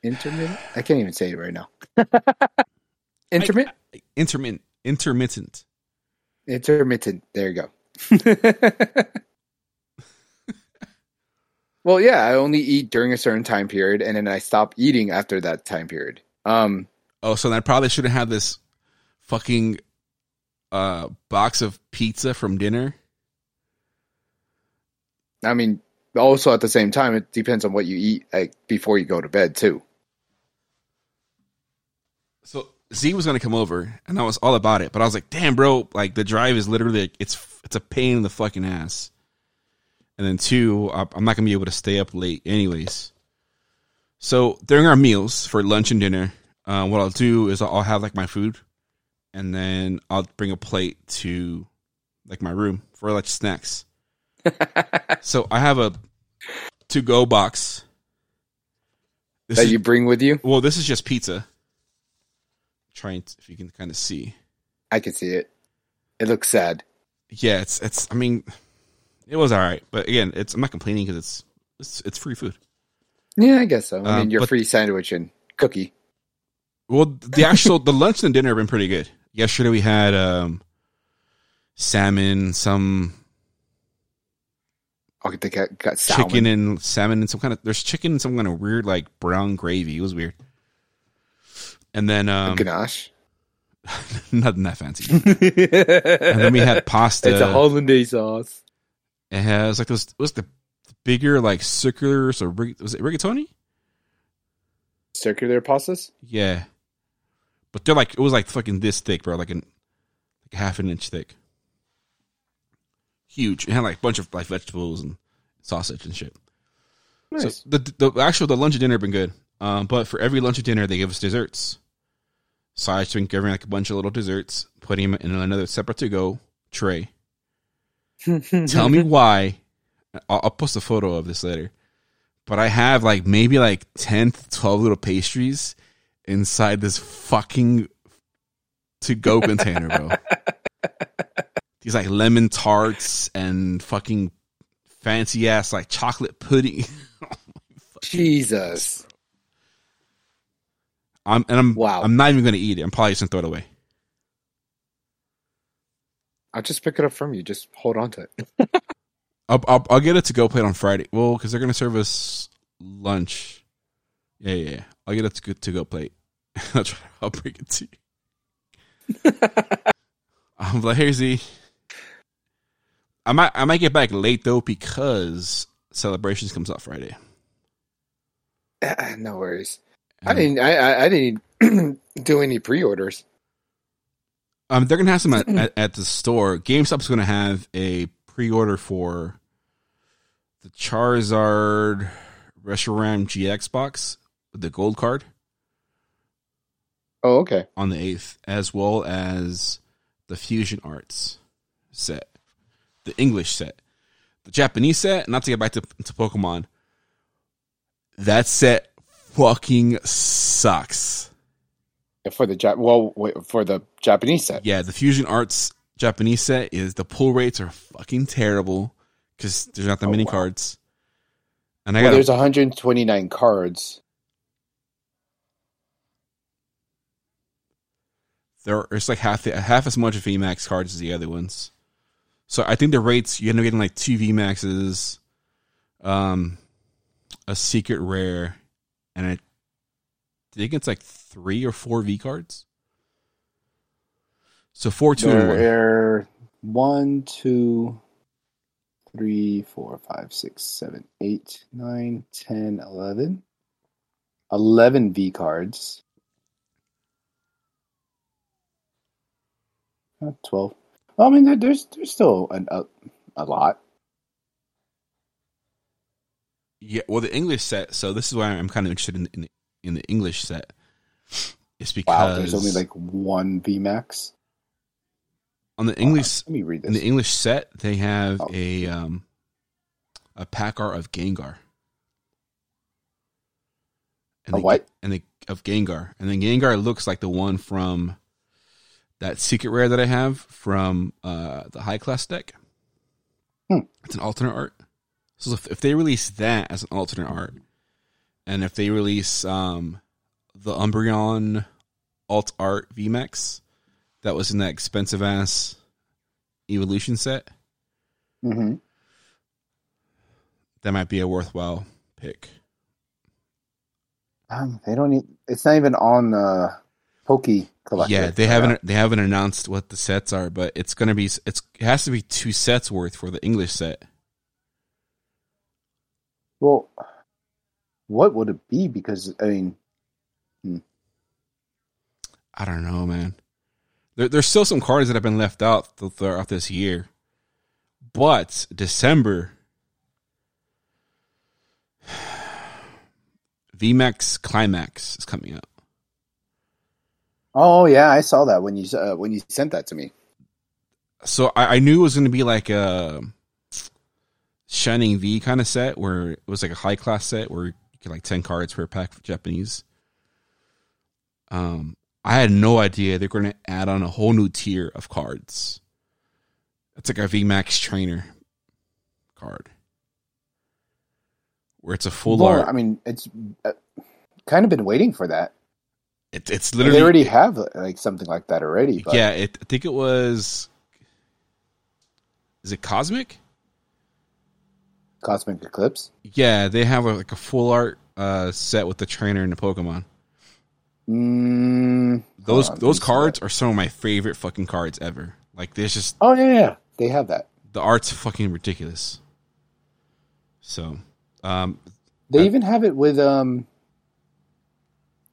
Intermittent? I can't even say it right now. Intermittent? Intermittent. Intermittent. Intermittent. There you go. well, yeah, I only eat during a certain time period, and then I stop eating after that time period. Um, Oh, so then I probably shouldn't have this fucking uh box of pizza from dinner. I mean, also at the same time, it depends on what you eat like before you go to bed too. So Z was gonna come over, and I was all about it, but I was like, "Damn, bro! Like the drive is literally it's it's a pain in the fucking ass." And then two, I'm not gonna be able to stay up late, anyways. So during our meals for lunch and dinner, uh, what I'll do is I'll have like my food, and then I'll bring a plate to like my room for like snacks. so I have a to go box. This that is- you bring with you. well, this is just pizza. Trying to, if you can kind of see. I can see it. It looks sad. Yeah, it's it's. I mean, it was all right, but again, it's. I'm not complaining because it's it's it's free food. Yeah, I guess so. I Um, mean, your but- free sandwich and cookie. Well, the actual the lunch and dinner have been pretty good. Yesterday we had um salmon, some I think I got salmon. chicken and salmon and some kind of there's chicken and some kind of weird like brown gravy. It was weird. And then um ganache. nothing that fancy. and then we had pasta. It's a hollandaise sauce. It has like those. What's the bigger like circular? So rig- was it rigatoni? Circular pastas. Yeah, but they're like it was like fucking this thick, bro. Like an like half an inch thick. Huge. It had like a bunch of like vegetables and sausage and shit. Nice. So the the actual the lunch and dinner have been good. Um, but for every lunch and dinner they give us desserts. So I just been giving like a bunch of little desserts, putting them in another separate to go tray. Tell me why. I'll, I'll post a photo of this later. But I have like maybe like 10 to 12 little pastries inside this fucking to go container, bro. These like lemon tarts and fucking fancy ass like chocolate pudding. Oh Jesus. I'm and I'm Wow. I'm not even gonna eat it. I'm probably just gonna throw it away. I'll just pick it up from you. Just hold on to it. I'll I'll, I'll get it to go plate on Friday. Well, because they're gonna serve us lunch. Yeah, yeah, yeah. I'll get it to go, to go plate. I'll, try, I'll bring it to you. I'm like, hey Z. I might I might get back late though because celebrations comes out Friday. Ah, no worries. I didn't. I, I, I didn't do any pre-orders. Um, they're gonna have some at, at, at the store. GameStop's gonna have a pre-order for the Charizard Reshiram GX box with the gold card Oh, okay. on the eighth, as well as the Fusion Arts set, the English set, the Japanese set. Not to get back to to Pokemon, that set fucking sucks. For the Jap, well, wait, for the Japanese set. Yeah, the Fusion Arts Japanese set is the pull rates are fucking terrible because there's not that Oh, many wow. cards. And I Well, got there's 129 cards. There it's like half the, half as much VMAX cards as the other ones. So I think the rates you end up getting like two VMAXs, um, a secret rare, and I think it's like three or four V cards. So four, two, and one. One, two, three, four, five, six, seven, eight, nine, ten, eleven. Eleven V cards. Twelve. Well, I mean, there, there's there's still an, a a lot. Yeah, well, the English set. So this is why I'm kind of interested in in, in the English set. It's because Wow, there's only like one V Max. on the English Let me read this. in the English set, they have Oh. a um a pack art of Gengar. And A the- what? And the of Gengar, and then Gengar looks like the one from that secret rare that I have from uh the high class deck. Hmm. It's an alternate art. So if, if they release that as an alternate art, and if they release um the Umbreon alt art VMAX that was in that expensive ass evolution set, hmm that might be a worthwhile pick. Um, they don't. Need, it's not even on uh, Poke Collector. yeah, they haven't they haven't announced what the sets are, but it's gonna be it's it has to be two sets worth for the English set. Well, what would it be? Because I mean, hmm. I don't know, man. There, there's still some cards that have been left out throughout this year, but December, VMAX Climax is coming out. Oh yeah, I saw that when you uh, when you sent that to me. So I, I knew it was going to be like a Shining V kind of set where it was like a high class set where you get like ten cards per pack for Japanese. Um, I had no idea they're going to add on a whole new tier of cards. It's like a VMAX trainer card where it's a full Well, art. I mean, it's uh, kind of been waiting for that. It, it's they already have like something like that already. But yeah. It, I think it was. Is it Cosmic? Cosmic Eclipse. Yeah, they have a, like a full art uh, set with the trainer and the Pokemon. Mm, Those on, those cards are some of my favorite fucking cards ever. Like there's just Oh yeah, yeah, they have that. the art's fucking ridiculous. So, um, They Uh, even have it with um.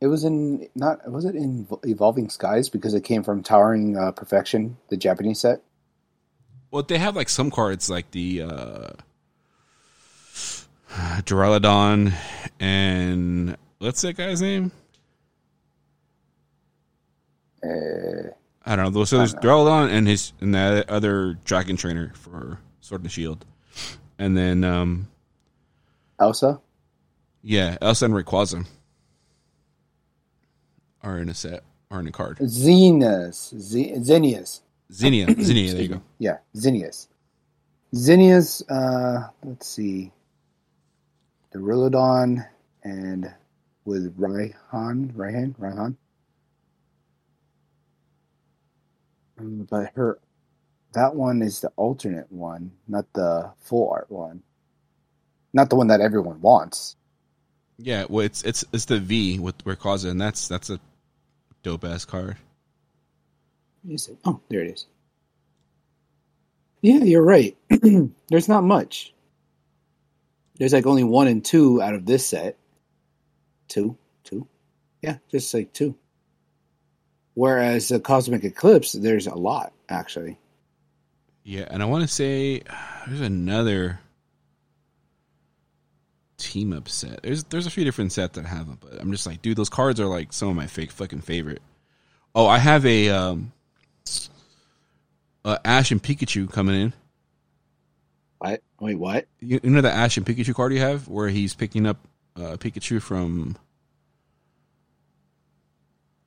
It was in not was it in Evolving Skies because it came from Towering uh, Perfection, the Japanese set. well, they have like some cards like the uh, Duraludon and what's that guy's name? Uh, I don't know. So there's Duraludon and his and that other Dragon Trainer for Sword and Shield, and then um, Elsa. yeah, Elsa and Rayquaza are in a set are in a card. Xenas, Z- Xenius. Zinnia. There you go. Yeah, Xenius. Xenius, uh, let's see. Duraludon and with Raihan, Raihan, Raihan. Um, But her, that one is the alternate one, not the full art one. Not the one that everyone wants. Yeah, well, it's it's it's the V with Rayquaza, and that's that's a dope ass card. Is it? Oh, there it is. Yeah, you're right. There's not much. There's like only one and two out of this set. Two, two, yeah, just like two. Whereas the Cosmic Eclipse, there's a lot actually. Yeah, and I want to say uh, there's another team up set. There's there's a few different sets that have them, but I'm just like, dude, those cards are like some of my fake fucking favorite. Oh, I have a um, uh, Ash and Pikachu coming in. What? Wait, what? You, you know the Ash and Pikachu card you have, where he's picking up uh, Pikachu from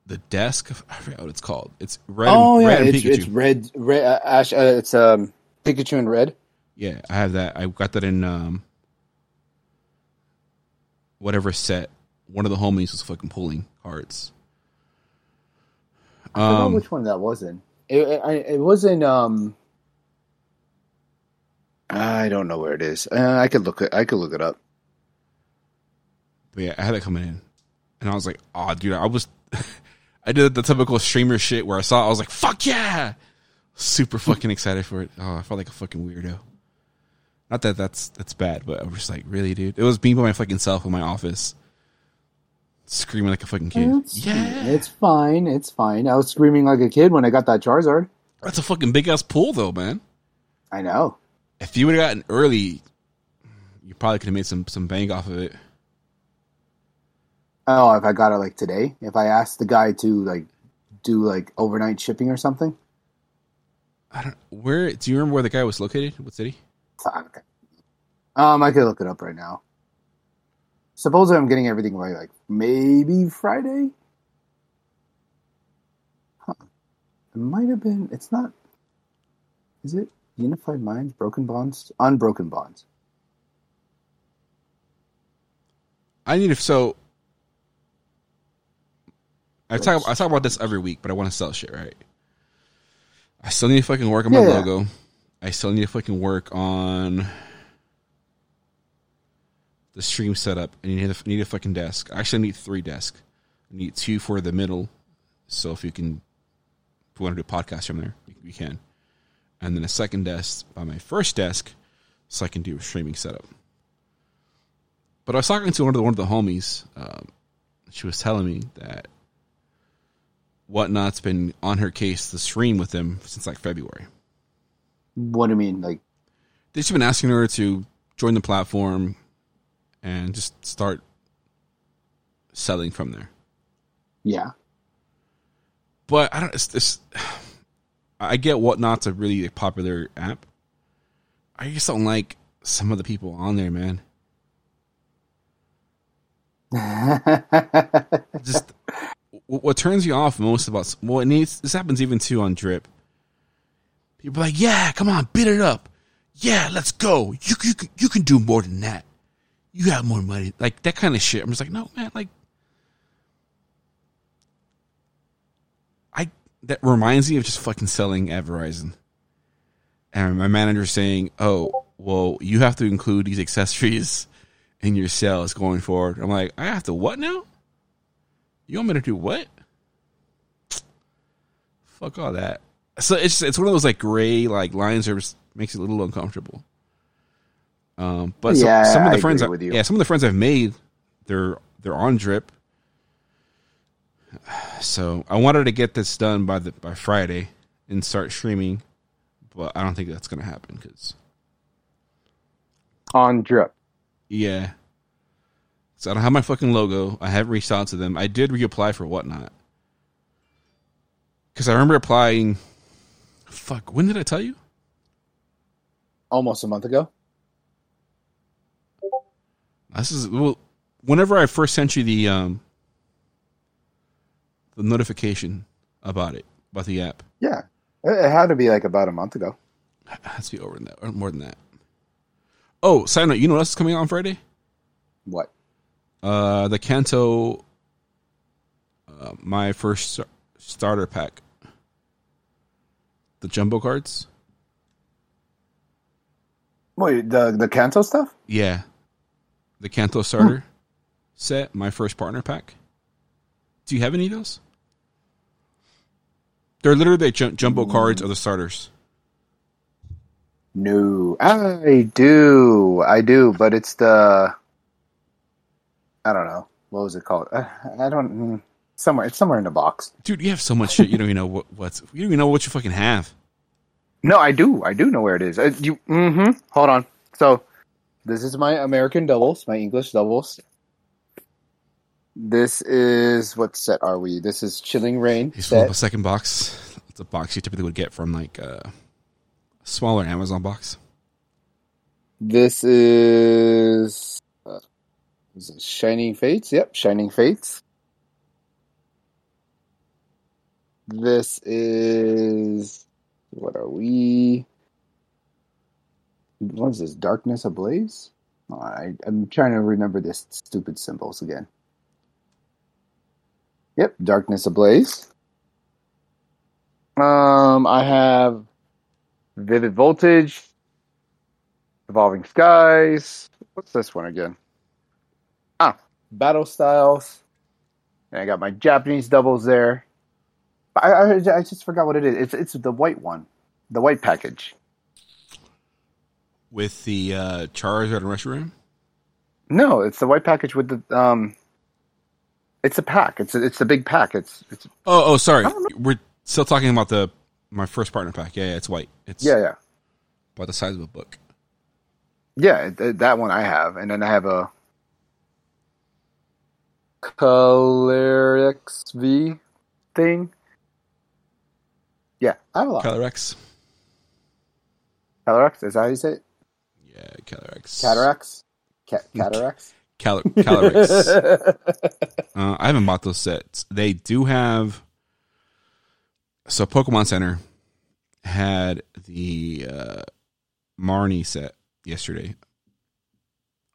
the desk. I forgot what it's called. It's red. oh and, yeah, red and it's, it's red, red. Uh, Ash, uh, it's um Pikachu in red. Yeah, I have that. I got that in um whatever set. One of the homies was fucking pulling cards. I forgot Um, which one that was in. It, it, it was in um. I don't know where it is. Uh, I could look it. I could look it up. but yeah, I had it coming in, and I was like, "Oh, dude, I was." I did the typical streamer shit where I saw, it, I was like, "Fuck yeah!" Super fucking excited for it. Oh, I felt like a fucking weirdo. Not that that's that's bad, but I was just like, really, dude. It was me by my fucking self in my office, screaming like a fucking kid. It's, yeah, it's fine. It's fine. I was screaming like a kid when I got that Charizard. that's a fucking big ass pool, though, man. I know. if you would have gotten early, you probably could have made some some bang off of it. Oh, if I got it like today, if I asked the guy to like do like overnight shipping or something, I don't. Where do you remember where the guy was located? What city? Fuck. Um, I could look it up right now. Supposedly, I'm getting everything by like maybe Friday. Huh. It might have been. It's not. Is it Unified Minds, Broken Bonds, Unbroken Bonds? I need to. So I talk. I talk about this every week, but I want to sell shit, right? I still need to fucking work on my Yeah. logo. I still need to fucking work on the stream setup. I need a, need a fucking desk. I actually need three desks. I need two for the middle, so if you can, if you want to do a podcast from there, we can. And then a second desk by my first desk, so I can do a streaming setup. But I was talking to one of the, one of the homies. Um, she was telling me that whatnot's been on her case to stream with them since like February. What do you mean? Like, They've just been asking her to join the platform and just start selling from there. yeah, But I don't. It's, it's, I get whatnot's a really popular app. I just don't like some of the people on there, man. Just what turns you off most about well, it needs this happens even too on Drip. People are like, yeah, come on, beat it up. Yeah, let's go. You you you can do more than that. You have more money, like that kind of shit. I'm just like, no, man, like. I that reminds me of just fucking selling at Verizon. And my manager saying, "Oh, well, you have to include these accessories in your sales going forward." I'm like, "I have to what now? You want me to do what?" Fuck all that. So it's it's one of those like gray like lines that makes it a little uncomfortable. Um, but so- some of the I friends, I- with you. yeah, some of the friends I've made, they're they're on drip. So I wanted to get this done by the by Friday and start streaming, but I don't think that's gonna happen because on drip. yeah. So I don't have my fucking logo. I haven't reached out to them. I did reapply for whatnot because I remember applying. Fuck, when did I tell you? Almost a month ago. This is well. Whenever I first sent you the um the notification about it about the app, Yeah, it, had to be like about a month ago. it has to be over than that or more than that. Oh, side note, you know what else is coming out on Friday? What? Uh, the Kanto, uh, my first starter pack, the jumbo cards. Wait, the the Kanto stuff? Yeah, the Kanto starter set, my first partner pack. Do you have any of those? They're literally the jum- jumbo cards of the starters. No, I do, I do, but it's the I don't know what was it called. I, I don't mm, somewhere. It's somewhere in the box. Dude, you have so much shit. You don't even know what what's. You don't even know what you fucking have. No, I do. I do know where it is. Uh, you, mm-hmm. Hold on. So, this is my American doubles, my English doubles. This is what set are we? This is Chilling Reign He's pulling up a second box. It's a box you typically would get from like uh, a smaller Amazon box. This is uh, is it Shining Fates. Yep, Shining Fates. This is what are we? What is this? Darkness Ablaze? Oh, I, I'm trying to remember this stupid symbols again. Yep, Darkness Ablaze. Um, I have Vivid Voltage, Evolving Skies. What's this one again? Ah, Battle Styles. And I got my Japanese doubles there. I, I, I just forgot what it is. It's it's the white one, the white package. With the uh, Charizard and Reshiram? No, it's the white package with the um. It's a pack. It's a, it's the big pack. It's it's Oh, oh, sorry. We're still talking about the my first partner pack. Yeah, yeah it's white. It's yeah yeah about the size of a book. yeah. it- that one I have, and then I have a Color XV thing. Yeah, I have a lot. Color X. Cataracts? Is that how you say it? Yeah, Cataracts. Cataracts? Ca- cataracts? Cal- Calyrex. uh, I haven't bought those sets. They do have. So Pokemon Center had the uh, Marnie set yesterday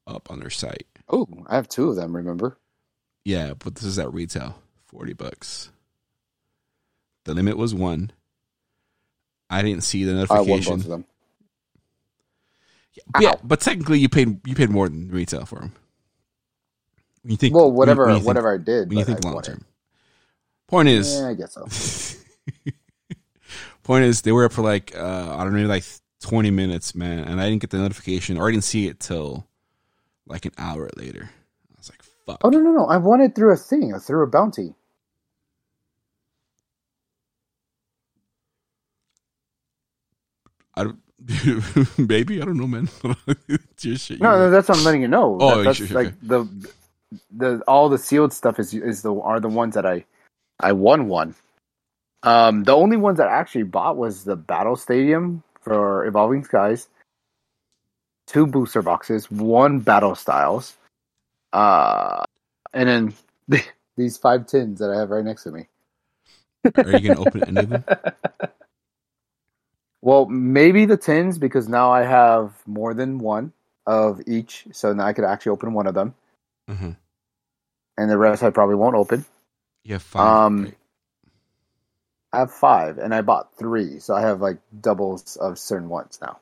up on their site. oh, I have two of them, remember? Yeah, but this is at retail, forty bucks. The limit was one. I didn't see the notification. I won both of them. yeah, Ow. but technically, you paid you paid more than retail for them. When you think, Well, whatever, when you think- whatever I did. when you think I long term. Point is, Yeah, I guess so. point is, they were up for like uh, I don't know, like twenty minutes, man, and I didn't get the notification or I didn't see it till like an hour later. I was like, "Fuck!" Oh no, no, no! I won it through a thing, through a bounty. I don't, baby, I don't know, man. Shit. No, no, that's what I'm letting you know. Oh, That- that's sure, like okay. the the all the sealed stuff is is the are the ones that I I won one. Um, the only ones that I actually bought was the Battle Stadium for Evolving Skies, two booster boxes, one Battle Styles, uh, and then these five tins that I have right next to me. Are you gonna open any of them? Well, maybe the tins because now I have more than one of each, so now I could actually open one of them, Uh-huh. and the rest I probably won't open. You have five. Um, right? I have five, and I bought three, so I have like doubles of certain ones now.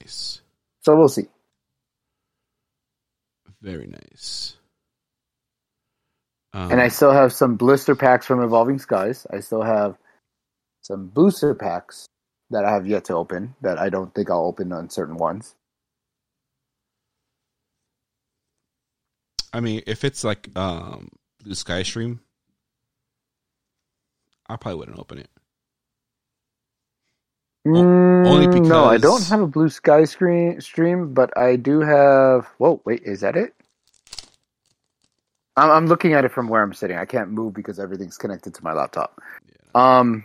Nice, So we'll see. very nice. Um, And I still have some blister packs from Evolving Skies. I still have some booster packs that I have yet to open that I don't think I'll open on certain ones. I mean, if it's like um, Blue Sky Stream, I probably wouldn't open it. only Mm, no, I don't have a blue sky screen stream, but I do have. Whoa, wait, is that it? I'm, I'm looking at it from where I'm sitting. I can't move because everything's connected to my laptop. Um,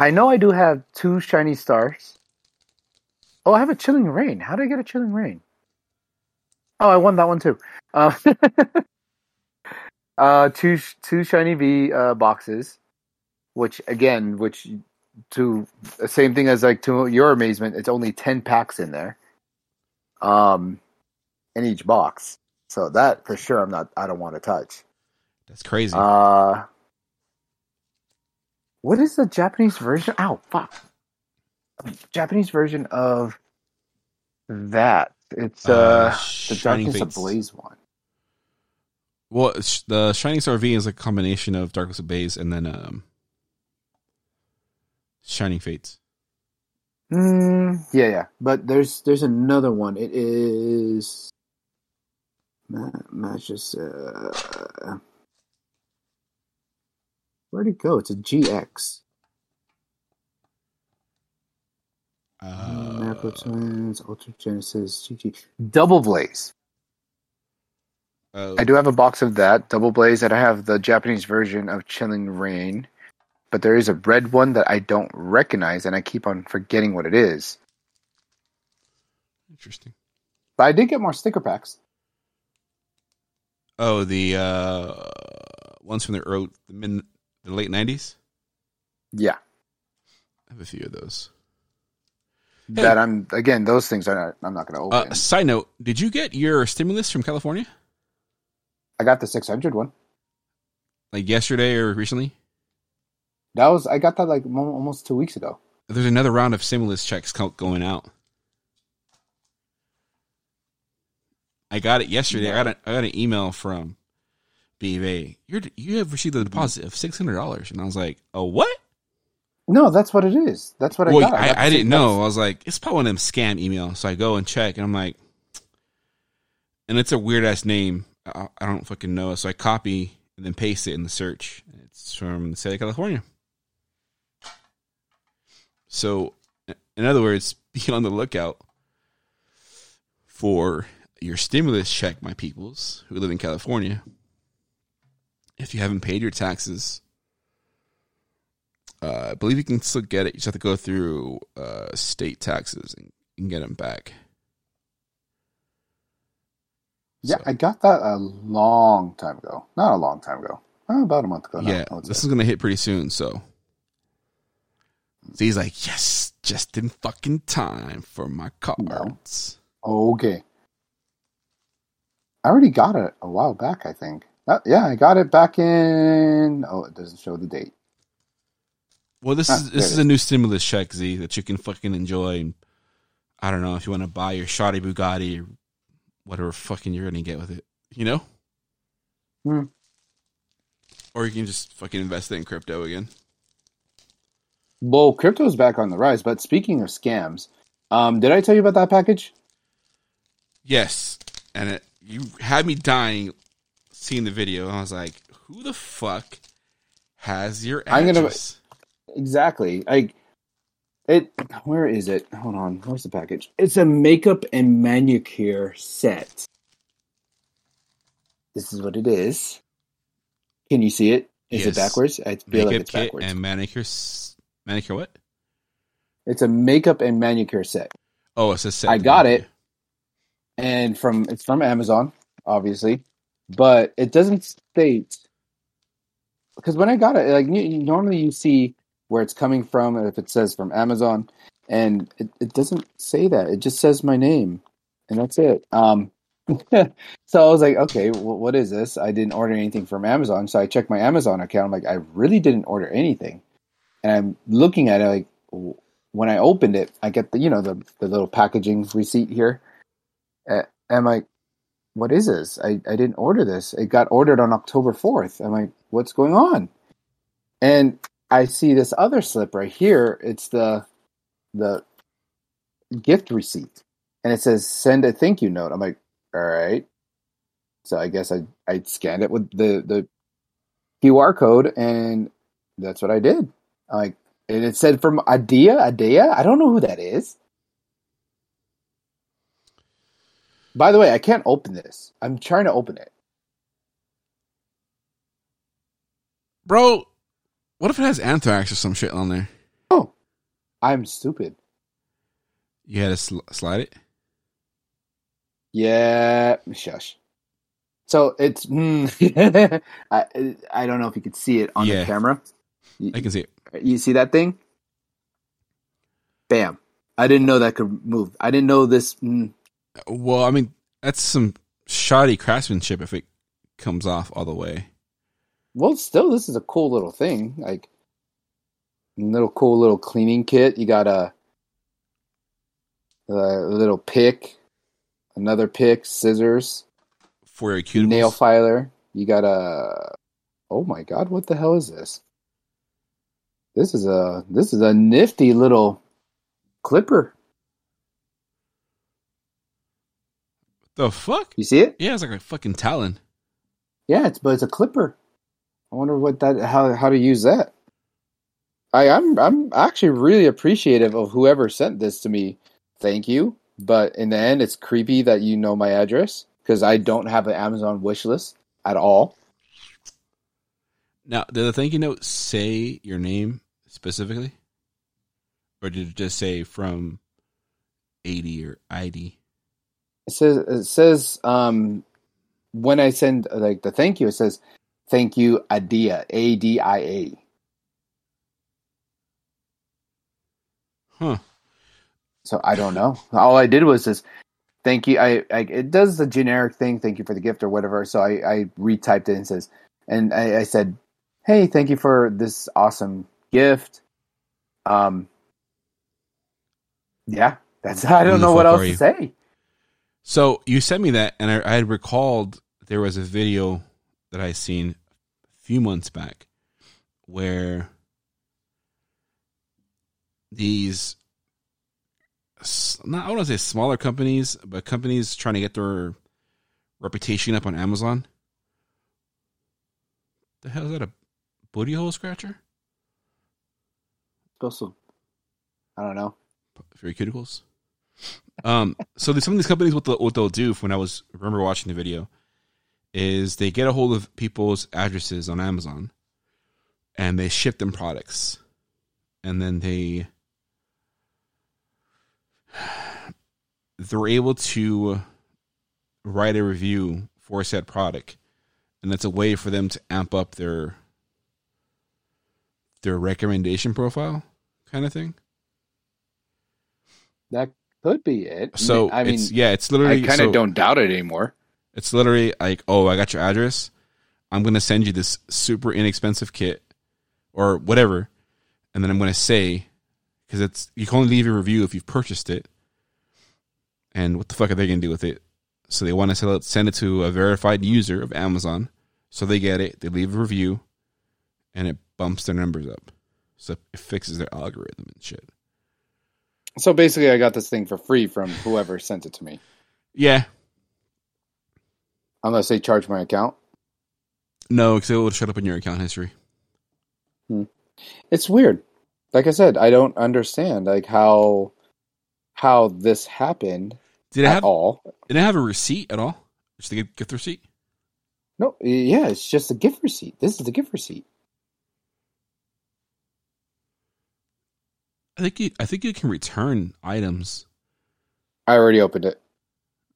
I know I do have two shiny stars. Oh, I have a chilling reign. How did I get a chilling reign? Oh, I won that one too. Uh, uh two two shiny V uh, boxes, which again, which to the same thing as like to your amazement, it's only ten packs in there, um, in each box. So that for sure, I'm not. I don't want to touch. That's crazy. Uh, what is the Japanese version? Ow, fuck. Japanese version of that. It's uh, Uh, the Darkness Fates. Ablaze one. well, the Shining Star V is a combination of Darkness Ablaze and then um, Shining Fates. Mm, yeah, yeah. But there's there's another one. It is Ma- matches. Uh, where'd it go? It's a GX. Uh, Macro Twins, Ultra Genesis, GG, Double Blaze. uh, I do have a box of that Double Blaze, and I have the Japanese version of Chilling Reign. But there is a red one that I don't recognize, and I keep on forgetting what it is. Interesting. But I did get more sticker packs. Oh, the uh, ones from the early, the mid, the late nineties. Yeah, I have a few of those. that I'm again. Those things are not. I'm not going to open. Uh, side note: Did you get your stimulus from California I got the 600 one. like yesterday or recently? That was I got that like almost two weeks ago. There's another round of stimulus checks going out. I got it yesterday. I got a, I got an email from B of A. You're you have received a mm-hmm. deposit of six hundred dollars, and I was like, "Oh, what?" No, that's what it is. That's what I well, got. I, the I didn't know. I was like, it's probably one of them scam emails. So I go and check, and I'm like, and it's a weird ass name. I, I don't fucking know. So I copy and then paste it in the search. It's from the state of California. So, in other words, be on the lookout for your stimulus check, my peoples who live in California. If you haven't paid your taxes, Uh, I believe you can still get it. You just have to go through uh, state taxes and, and get them back. Yeah, So- I got that a long time ago. Not a long time ago. Oh, about a month ago. now, yeah, this is gonna hit pretty soon. So, so he's like, yes, just in fucking time for my cards. Okay. I already got it a while back, I think. Uh, yeah, I got it back in. Oh, it doesn't show the date. Well, this Ah, is this is a new stimulus check, Z, that you can fucking enjoy. And I don't know if you want to buy your shoddy Bugatti or whatever fucking you're gonna get with it, you know. Hmm. Or you can just fucking invest it in crypto again. Well, crypto's back on the rise. But speaking of scams, um, did I tell you about that package? Yes, and it, you had me dying seeing the video. I was like, "Who the fuck has your I'm gonna- Exactly. Like it. Where is it? Hold on. Where's the package? It's a makeup and manicure set. This is what it is. Can you see it? Is Yes. it backwards? I feel Makeup like it's kit backwards. and manicure, manicure what? It's a makeup and manicure set. Oh, it's a set. I got it. and from it's from Amazon, obviously, but it doesn't state because when I got it, like normally you see where it's coming from, and if it says from Amazon, and it, it doesn't say that. It just says my name, and that's it. Um, so I was like, okay, wh- what is this? I didn't order anything from Amazon, so I checked my Amazon account. I'm like, I really didn't order anything, and I'm looking at it like. When I opened it, I get the you know the the little packaging receipt here, uh, I'm like, what is this? I, I didn't order this. It got ordered on October 4th. I'm like, what's going on? And I see this other slip right here. It's the the gift receipt. And it says send a thank you note. I'm like, all right. So I guess I, I scanned it with the, the QR code and that's what I did. I'm like and it said from Adia, Adia. I don't know who that is. By the way, I can't open this. I'm trying to open it. bro. What if it has anthrax or some shit on there? Oh, I'm stupid. You had to sl- slide it. Yeah, shush. So it's. mm, I I don't know if you could see it on Yeah. the camera. You, I can see it. you see that thing? Bam! I didn't know that could move. I didn't know this. Mm, Well, I mean, that's some shoddy craftsmanship if it comes off all the way. well, still, this is a cool little thing. Like little cool little cleaning kit. You got a, a little pick, another pick, scissors. For your cuticles. nail filer. You got a. Oh my god! What the hell is this? This is a this is a nifty little clipper. The fuck? You see it? Yeah, it's like a fucking talon. Yeah, it's but it's a clipper. I wonder what that how how to use that. I I'm I'm actually really appreciative of whoever sent this to me. Thank you. But in the end, it's creepy that you know my address because I don't have an Amazon wish list at all. Now, did the thank you note say your name specifically, or did it just say from eighty or ID? It says it says um when I send like the thank you, it says thank you Adia A D I A. Huh? So I don't know. All I did was just thank you. I, I it does the generic thing, thank you for the gift or whatever. So I I retyped it and says and I, I said, hey, thank you for this awesome gift. Um, yeah, that's I don't know what else to say. So you sent me that, and I, I had recalled there was a video that I seen a few months back where these not I want to say smaller companies, but companies trying to get their reputation up on Amazon. The hell is that a booty hole scratcher to, I don't know. for your cuticles? Um, so some of these companies what they'll, what they'll do when I was remember watching the video is they get a hold of people's addresses on Amazon and they ship them products. and then they they're able to write a review for said product, and that's a way for them to amp up their their recommendation profile, kind of thing. That could be it. So I mean, it's yeah, it's literally I kind of so- don't doubt it anymore. It's literally like, oh, I got your address. I'm gonna send you this super inexpensive kit or whatever, and then I'm gonna say because it's you can only leave a review if you've purchased it. And what the fuck are they gonna do with it? So they want to sell it, send it to a verified user of Amazon, so they get it. They leave a review, and it bumps their numbers up. So it fixes their algorithm and shit. So basically, I got this thing for free from whoever sent it to me, Yeah, unless they charge my account. no, because it would show up in your account history. Hmm. It's weird. Like I said, I don't understand like how how this happened Did it at have? all. Did it have a receipt at all? Just a gift receipt? No, yeah, it's just a gift receipt. This is the gift receipt. I think you, I think you can return items. I already opened it.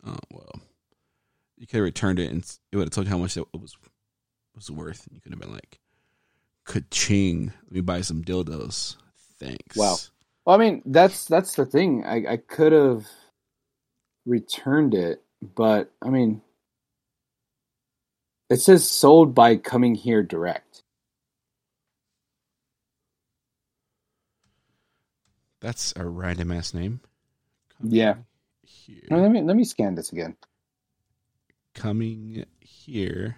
Oh well, you could have returned it, and it would have told you how much it was was worth. You could have been like, "Kaching! Let me buy some dildos." Thanks. Wow. Well, I mean, that's that's the thing. I, I could have returned it, but I mean, it says sold by coming here direct. That's a random ass name. Yeah. Here. Let me let me scan this again. Coming here.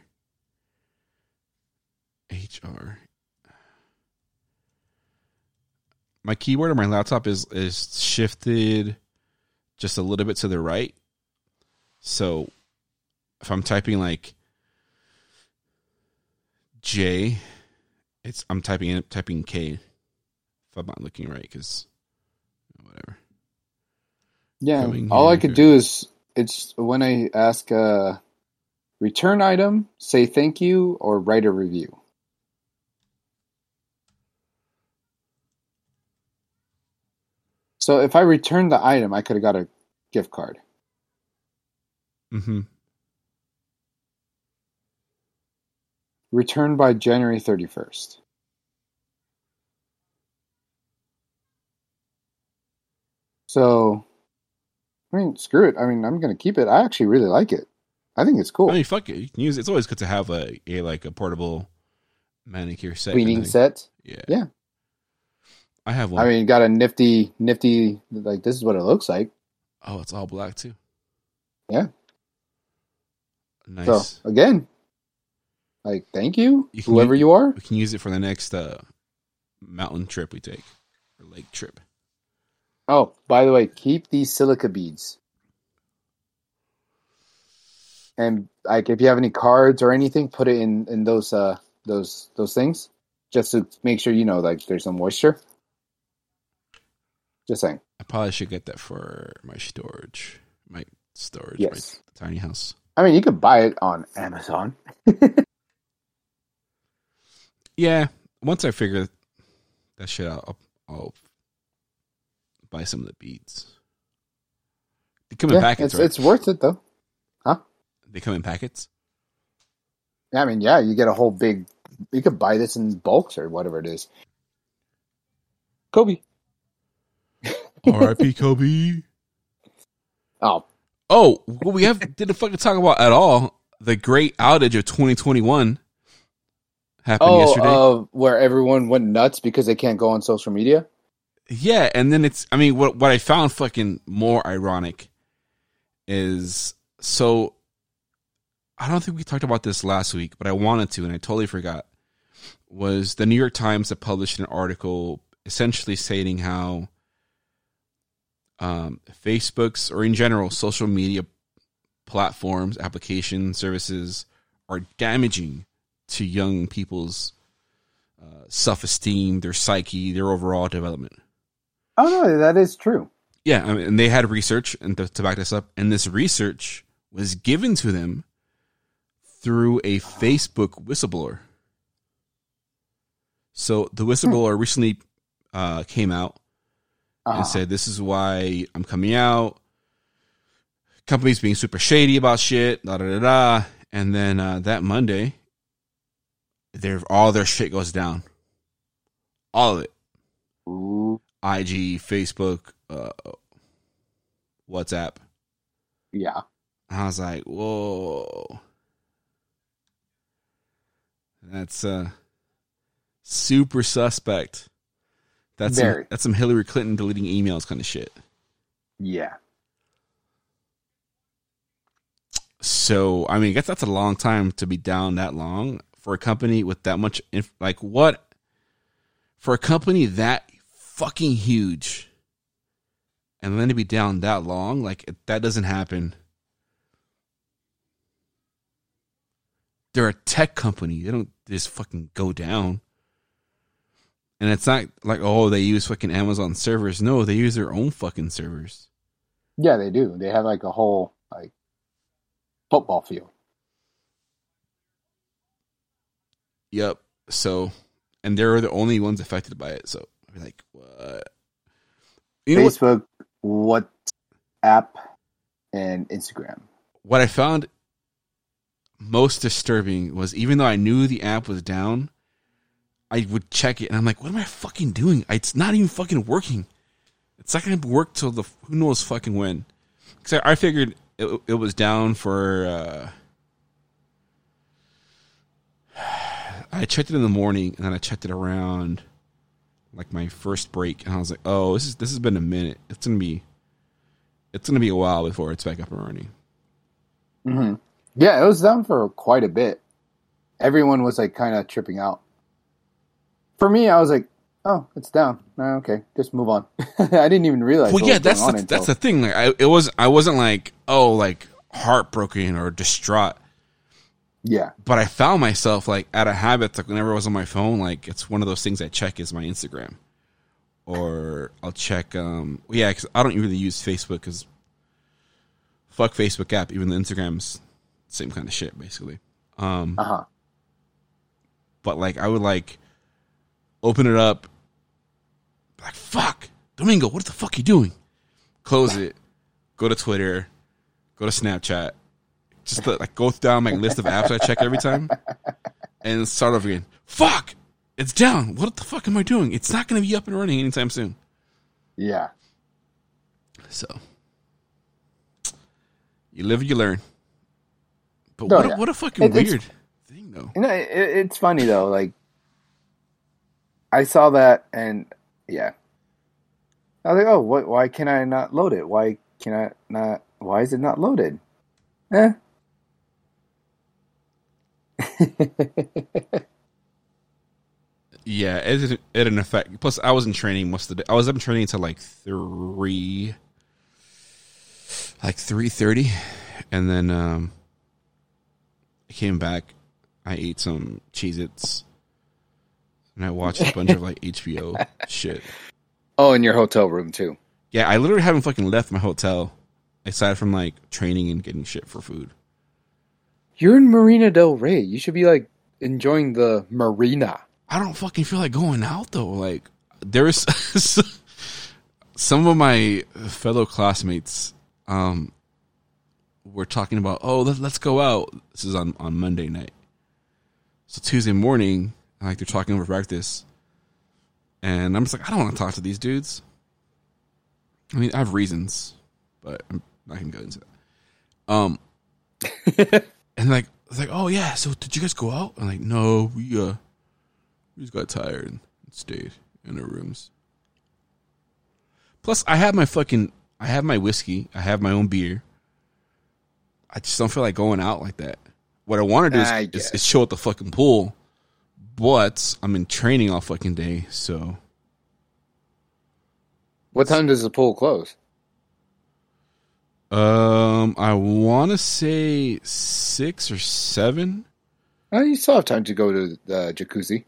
HR. My keyboard on my laptop is is shifted just a little bit to the right. So if I'm typing like J, it's I'm typing in typing K. If I'm not looking right, because whatever. Yeah. Coming All I could do is it's when I ask a return item, say thank you, or write a review. So if I returned the item, I could have got a gift card. Mm-hmm. Returned by January 31st. So, I mean, screw it. I mean, I'm going to keep it. I actually really like it. I think it's cool. I mean, fuck it. You can use it. It's always good to have a, a like a portable manicure set. Cleaning set. Yeah. Yeah. I have one. I mean, got a nifty, nifty, like, this is what it looks like. oh, it's all black too. Yeah. Nice. So, again, like, thank you, You whoever use- you are. we can use it for the next uh, mountain trip we take or lake trip. Oh, by the way, keep these silica beads. And like if you have any cards or anything, put it in in those uh those those things just to make sure you know like there's no moisture. Just saying. I probably should get that for my storage, my storage, Yes. my tiny house. I mean, you could buy it on Amazon. Yeah. Once I figure that shit out, I'll, I'll buy some of the beads. They come in packets, it's right? it's worth it though. Huh? They come in packets. Yeah, I mean, yeah, you get a whole big. You could buy this in bulks or whatever it is. Kobe. R.I.P. Kobe. Oh, Oh, what we have didn't fucking talk about at all. The great outage of 2021 happened oh, yesterday. uh, where everyone went nuts because they can't go on social media. Yeah, and then it's. I mean, what what I found fucking more ironic is so. I don't think we talked about this last week, but I wanted to, and I totally forgot. Was the New York Times that published an article essentially stating how um, Facebook's or in general social media platforms, applications, services are damaging to young people's uh, self esteem, their psyche, their overall development. Oh no, that is true. Yeah, I mean, and they had research and to, to back this up, and this research was given to them through a Facebook whistleblower. So the whistleblower recently uh, came out Uh-huh. and said, "This is why I'm coming out." Companies being super shady about shit, da da da da. And then uh, that Monday, their all their shit goes down, all of it. Ooh, IG, Facebook, uh, WhatsApp. yeah. I was like, whoa. That's uh super suspect. That's some, that's some Hillary Clinton deleting emails kind of shit. Yeah. So I mean, I guess that's a long time to be down that long for a company with that much. Inf- like what? For a company that fucking huge, and then to be down that long, like it, that doesn't happen. They're a tech company. They don't just fucking go down. And it's not like oh they use fucking Amazon servers. No, they use their own fucking servers. Yeah, they do. They have like a whole like football field. Yep. So, and they're the only ones affected by it. So, like, what? You know what, Facebook, WhatsApp, and Instagram. what I found most disturbing was even though I knew the app was down, I would check it and I'm like, what am I fucking doing? It's not even fucking working. It's not going to work till the who knows fucking when. Because I, I figured it, it was down for. Uh, I checked it in the morning and then I checked it around like my first break and I was like, oh, this is this has been a minute. It's gonna be, it's gonna be a while before it's back up and running. hmm Yeah, it was down for quite a bit. Everyone was like kind of tripping out. For me, I was like, "Oh, it's down. Oh, okay, just move on." I didn't even realize. well yeah that's the, that's until- the thing like I, it was i wasn't like oh like heartbroken or distraught yeah, but i found myself like out of habit like whenever i was on my phone like it's one of those things i check is my instagram or i'll check um yeah because i don't really use facebook because fuck facebook app even the instagram's same kind of shit basically um uh huh. but like I would like open it up, like fuck, Domingo, what the fuck you doing? Close it, go to Twitter, go to Snapchat, just to, like go down my list of apps I check every time, and start over again. Fuck, it's down. What the fuck am I doing? It's not going to be up and running anytime soon. Yeah, So you live, you learn. But Oh, what, a, yeah. what a fucking It- weird thing, though. you know, it, it's funny though. Like, I saw that, and yeah, I was like, "Oh, what? Why can I not load it? Why can I not? Why is it not loaded?" Eh. Yeah, it didn't, it didn't affect. Plus, I was in training most of the day. I was up in training until like three, like three thirty, and then um, I came back. I ate some Cheez-Its, and I watched a bunch of like HBO shit. oh, in your hotel room too. Yeah, I literally haven't fucking left my hotel, aside from like training and getting shit for food. You're in Marina Del Rey. You should be like enjoying the marina. I don't fucking feel like going out though. Like there's some of my fellow classmates um were talking about, "Oh, let, let's go out." This is on on Monday night. So Tuesday morning, like they're talking over breakfast. And I'm just like, I don't want to talk to these dudes. I mean, I have reasons, but I'm not gonna go into that. Um and like it's like, oh yeah, so did you guys go out? I'm like, no, we uh we just got tired and stayed in our rooms. Plus, I have my fucking, I have my whiskey, I have my own beer. I just don't feel like going out like that. What I want to do I is, is, is chill at the fucking pool, but I'm in training all fucking day, so What time does the pool close? Um, I want to say six or seven. Oh, you still have time to go to the jacuzzi.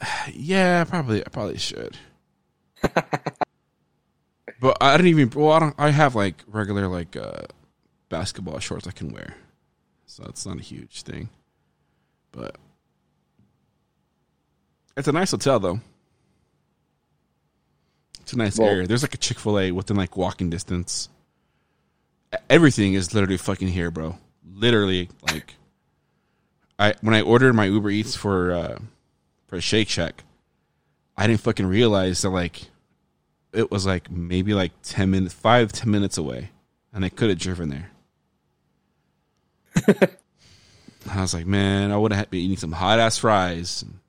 Yeah, probably. I probably should. but I don't even. Well, I don't. I have like regular like uh, basketball shorts I can wear, so it's not a huge thing. But it's a nice hotel though. It's a nice Well- area. There's like a Chick Fil A within like walking distance. Everything is literally fucking here, bro. Literally, like, I when I ordered my Uber Eats for uh for Shake Shack, I didn't fucking realize that like it was like maybe like ten minutes, five ten minutes away, and I could have driven there. I was like, man, I would have been eating some hot ass fries. And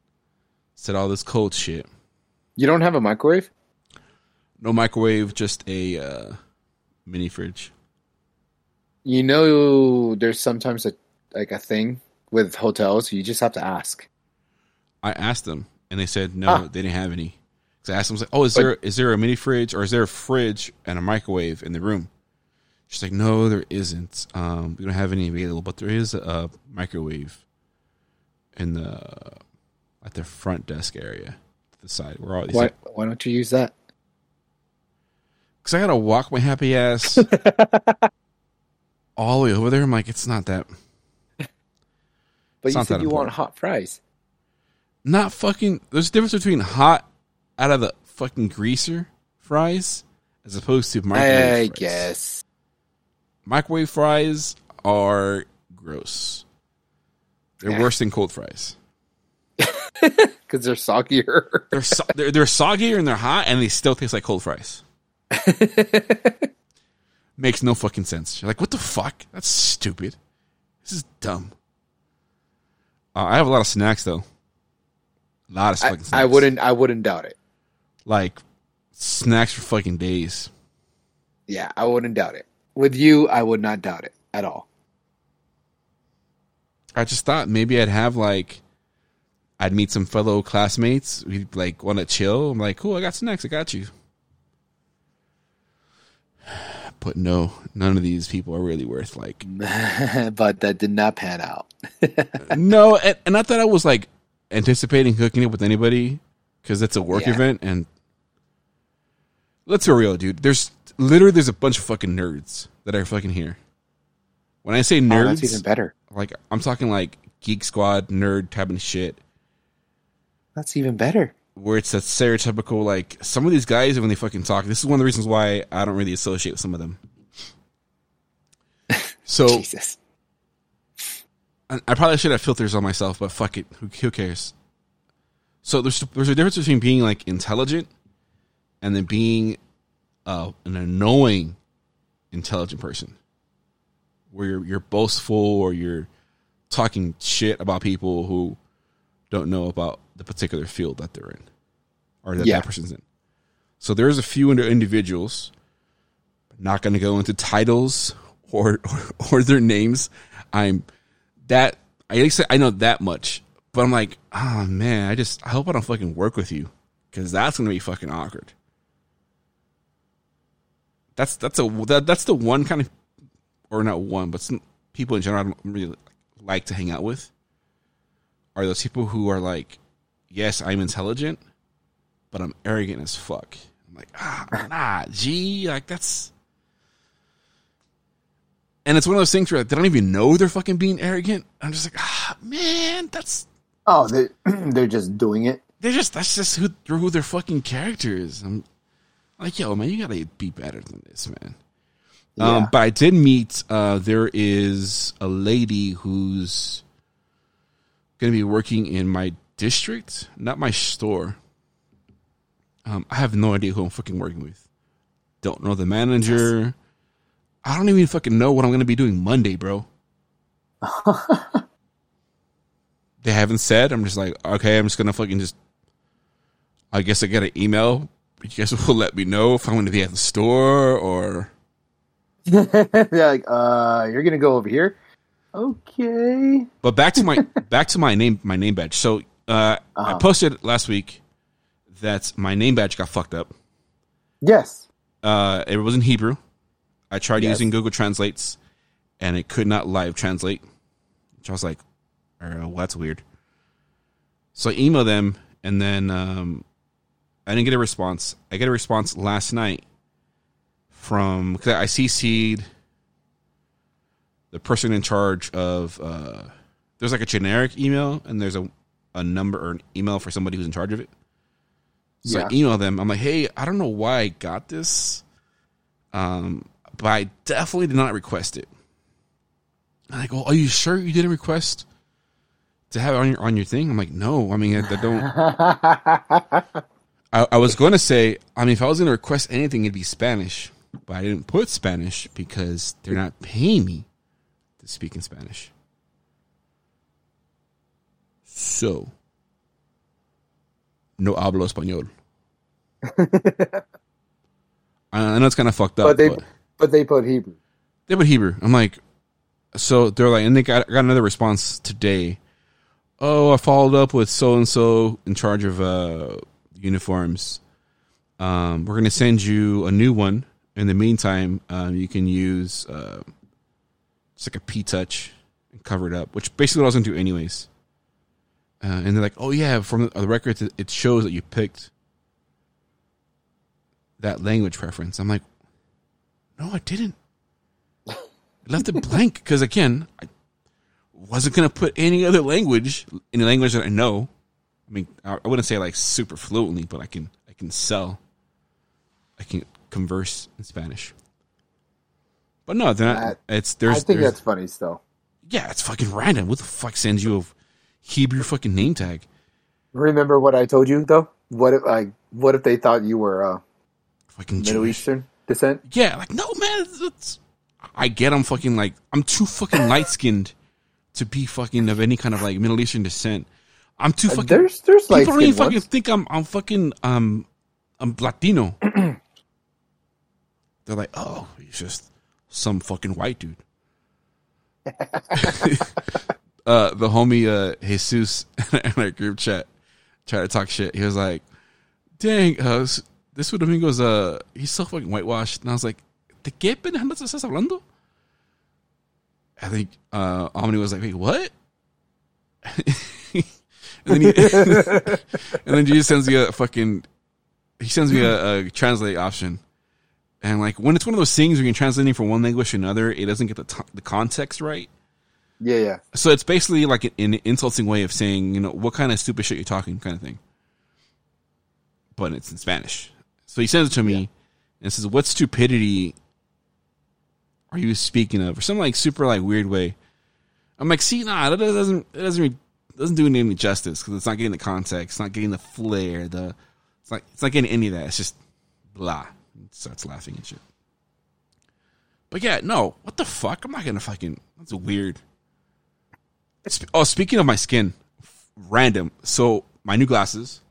said all this cold shit. You don't have a microwave? No microwave, just a uh, mini fridge. You know, there's sometimes a like a thing with hotels. You just have to ask. I asked them, and they said no, Ah. they didn't have any. Because I asked them, I was like, "Oh, is But- there is there a mini fridge or is there a fridge and a microwave in the room?" She's like, "No, there isn't. Um, we don't have any available, but there is a microwave in the at the front desk area, to the side where all these. Why? Why don't you use that? Because I gotta walk my happy ass all the way over there. I'm like, it's not that. But It's you said you want hot fries. not fucking. There's a difference between hot out of the fucking greaser fries as opposed to microwave. I fries. guess. microwave fries are gross. They're Yeah. worse than cold fries. Because they're soggier. They're, so, they're they're soggier and they're hot, and they still taste like cold fries. Makes no fucking sense. You're like, what the fuck? That's stupid. This is dumb. Uh, I have a lot of snacks though. A lot of I, fucking snacks. I wouldn't. I wouldn't doubt it. like snacks for fucking days. Yeah, I wouldn't doubt it. With you, I would not doubt it at all. I just thought maybe I'd have like I'd meet some fellow classmates. We'd like want to chill. I'm like, cool, I got snacks. I got you. But no, none of these people are really worth like. but that did not pan out. no, and, and not that I was like anticipating hooking up with anybody because it's a work Yeah. event. And let's be real, dude. There's literally there's a bunch of fucking nerds that are fucking here. When I say Oh, nerds, that's even better. like I'm talking like Geek Squad nerd type of shit. That's even better. Where it's that stereotypical like some of these guys when they fucking talk. This is one of the reasons why I don't really associate with some of them. So Jesus. I I probably should have filters on myself, but fuck it, who, who cares? So there's there's a difference between being like intelligent and then being uh, an annoying intelligent person, where you're you're boastful or you're talking shit about people who don't know about the particular field that they're in or that Yeah. that person's in. So there's a few ind- individuals, not going to go into titles or, or or their names. I'm that I least I know that much, but I'm like, oh man, I just I hope I don't fucking work with you because that's going to be fucking awkward. That's that's a that, that's the one kind of or not one, but some people in general I don't really like to hang out with are those people who are like, yes, I'm intelligent, but I'm arrogant as fuck. I'm like, ah, nah, gee, like that's. And it's one of those things where they don't even know they're fucking being arrogant. I'm just like, ah, man, that's Oh, they they're just doing it. they're just that's just who who their fucking character is. I'm like, yo, man, you gotta be better than this, man. Um, but I did meet. Uh, there is a lady who's going to be working in my district, not my store. Um, I have no idea who I'm fucking working with. Don't know the manager. I don't even fucking know what I'm going to be doing Monday, bro. they haven't said. I'm just like, okay, I'm just going to fucking just. I guess I get an email. You guys will let me know if I'm going to be at the store or. they're like, uh, you're gonna go over here. Okay. But back to my back to my name my name badge. So uh, I Uh-huh. posted last week that my name badge got fucked up. Yes. Uh, it was in Hebrew. I tried Yes. using Google Translates, and it could not live translate. Which I was like, uh, well, that's weird. So I emailed them, and then um, I didn't get a response. I get a response last night from because I CC'd the person in charge of. Uh, there's like a generic email, and there's a a number or an email for somebody who's in charge of it. So I email them. I'm like, hey, I don't know why I got this, um, but I definitely did not request it. And I go, are you sure you didn't request to have it on your on your thing? I'm like, no. I mean, I, I don't. I, I was going to say, I mean, if I was going to request anything, it'd be Spanish, but I didn't put Spanish because they're not paying me to speak in Spanish. So, no hablo español. I know it's kind of fucked up, but they but but they put Hebrew. they put Hebrew. I'm like, so they're like, and they got, got another response today. Oh, I followed up with so and so in charge of uh, uniforms. Um, we're gonna send you a new one. In the meantime, um, you can use uh, it's like a P touch and cover it up, which basically what I was gonna do anyways. Uh, and they're like, "Oh yeah, from the, the records, it- shows that you picked that language preference." I'm like, "No, I didn't." I left it blank because again, I wasn't gonna put any other language in a language that I know. I mean, I wouldn't say like super fluently, but I can I can sell. I can converse in Spanish. But no, they're not. That- it's there's I think there's- that's funny still. yeah, it's fucking random. What the fuck sends you a Hebrew fucking name tag? Remember what I told you though? What if like what if they thought you were uh, Fucking Middle Jewish. Eastern descent? Yeah, like no man, it's- I get I'm fucking like I'm too fucking light skinned to be fucking of any kind of like Middle Eastern descent. I'm too fucking. there's there's like people don't even fucking think I'm I'm fucking um I'm Latino. They're like, oh, he's just some fucking white dude. uh, the homie uh, Jesus in our group chat tried to talk shit. He was like, "Dang, uh, this Domingo's uh, he's so fucking whitewashed." And I was like, "De qué pendejadas estás hablando?" I think uh, Omni was like, "Wait, what?" and then he, and then Jesus sends me a fucking he sends me a, a translate option. And like when it's one of those things where you're translating from one language to another, it doesn't get the t- the context right. Yeah, yeah. So it's basically like an, an insulting way of saying, you know, what kind of stupid shit you're talking, kind of thing. But it's in Spanish. So he sends it to me and says, "What stupidity are you speaking of?" Or some like super like weird way. I'm like, see, nah, that doesn't it doesn't doesn't do any justice because it's not getting the context, it's not getting the flair, the it's like it's not getting any of that. It's just blah. It starts laughing and shit. But yeah, no, what the fuck? I'm not gonna fucking. That's weird. Sp- Oh, speaking of my skin, random. So my new glasses,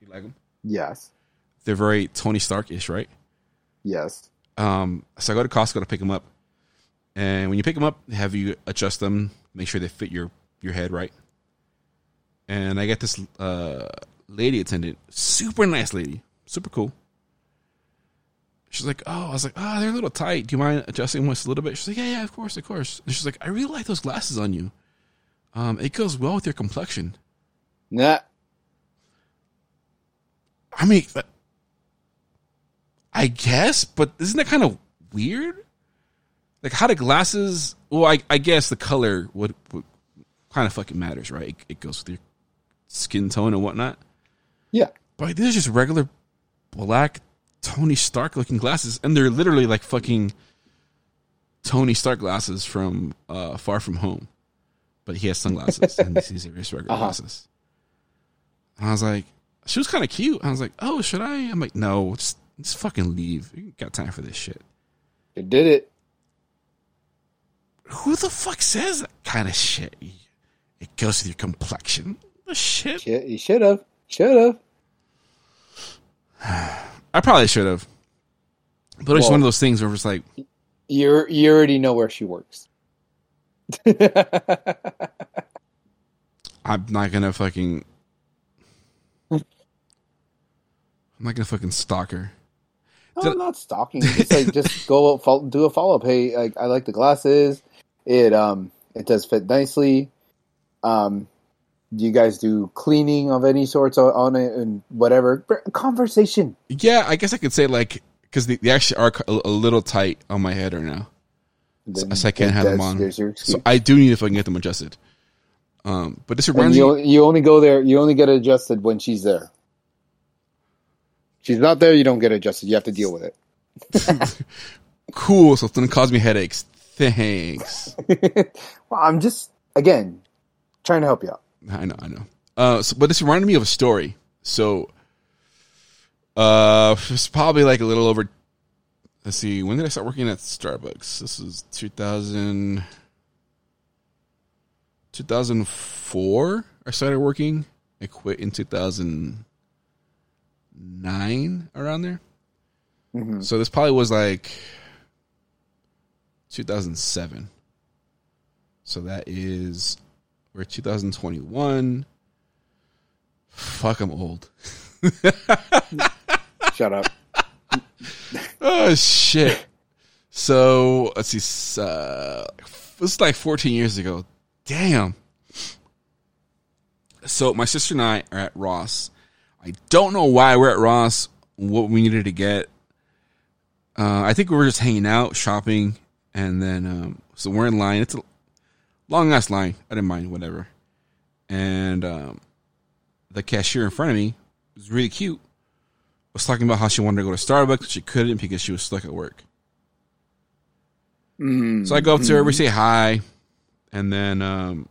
you like them? Yes. They're very Tony Stark ish, right? Yes. Um, so I go to Costco to pick them up, and when you pick them up, have you adjust them, make sure they fit your your head right. And I get this uh, lady attendant, super nice lady, super cool. She's like, "Oh," I was like, "Oh, they're a little tight. Do you mind adjusting them just a little bit?" She's like, "Yeah, yeah, of course, of course." And she's like, "I really like those glasses on you. Um, it goes well with your complexion." Nah. I mean, I guess, but isn't that kind of weird? Like, how do glasses? Well, I, I guess the color would, would kind of fucking matters, right? It, it goes with your skin tone and whatnot. Yeah. But these are just regular black Tony Stark looking glasses, and they're literally like fucking Tony Stark glasses from uh, Far From Home. But he has sunglasses, and these are just regular Uh-huh. glasses. And I was like, she was kind of cute. I was like, oh, should I? I'm like, no, just just fucking leave. You got time for this shit. You did it. Who the fuck says that kind of shit? It goes with your complexion. The shit. You should have. Should have. I probably should have. But it's one of those things where it's like, You you already know where she works. I'm not gonna fucking. I'm not gonna fucking stalk her. No, I'm not stalking. It's like just go do a follow up. Hey, like I like the glasses. It um it does fit nicely. Um, do you guys do cleaning of any sorts on- it and whatever conversation? Yeah, I guess I could say like because they, they actually are a little tight on my head right now, Then, so I can't have them on. There's your excuse. So I do need if I can get them adjusted. Um, but this and reminds you me. you only go there. You only get adjusted when she's there. she's not there, you don't get adjusted. You have to deal with it. Cool. So it's gonna cause me headaches. Thanks. well, I'm just again trying to help you out. I know, I know. Uh, so, but this reminded me of a story. So, uh, it's probably like a little over. Let's see. When did I start working at Starbucks? This is 2000, 2004. I started working. I quit in 2009, around there. Mhm. So this probably was like 2007. So that is we're 2021. Fuck, I'm old. Shut up. Oh shit. So let's see. Uh, this is like 14 years ago. Damn. So my sister and I are at Ross. I don't know why we're at Ross. What we needed to get. Uh, I think we were just hanging out, shopping, and then um, so we're in line. It's a long ass line. I didn't mind, whatever. And um, the cashier in front of me was really cute. Was talking about how she wanted to go to Starbucks, but she couldn't because she was stuck at work. Mm. So I go up to her, we say hi, and then um,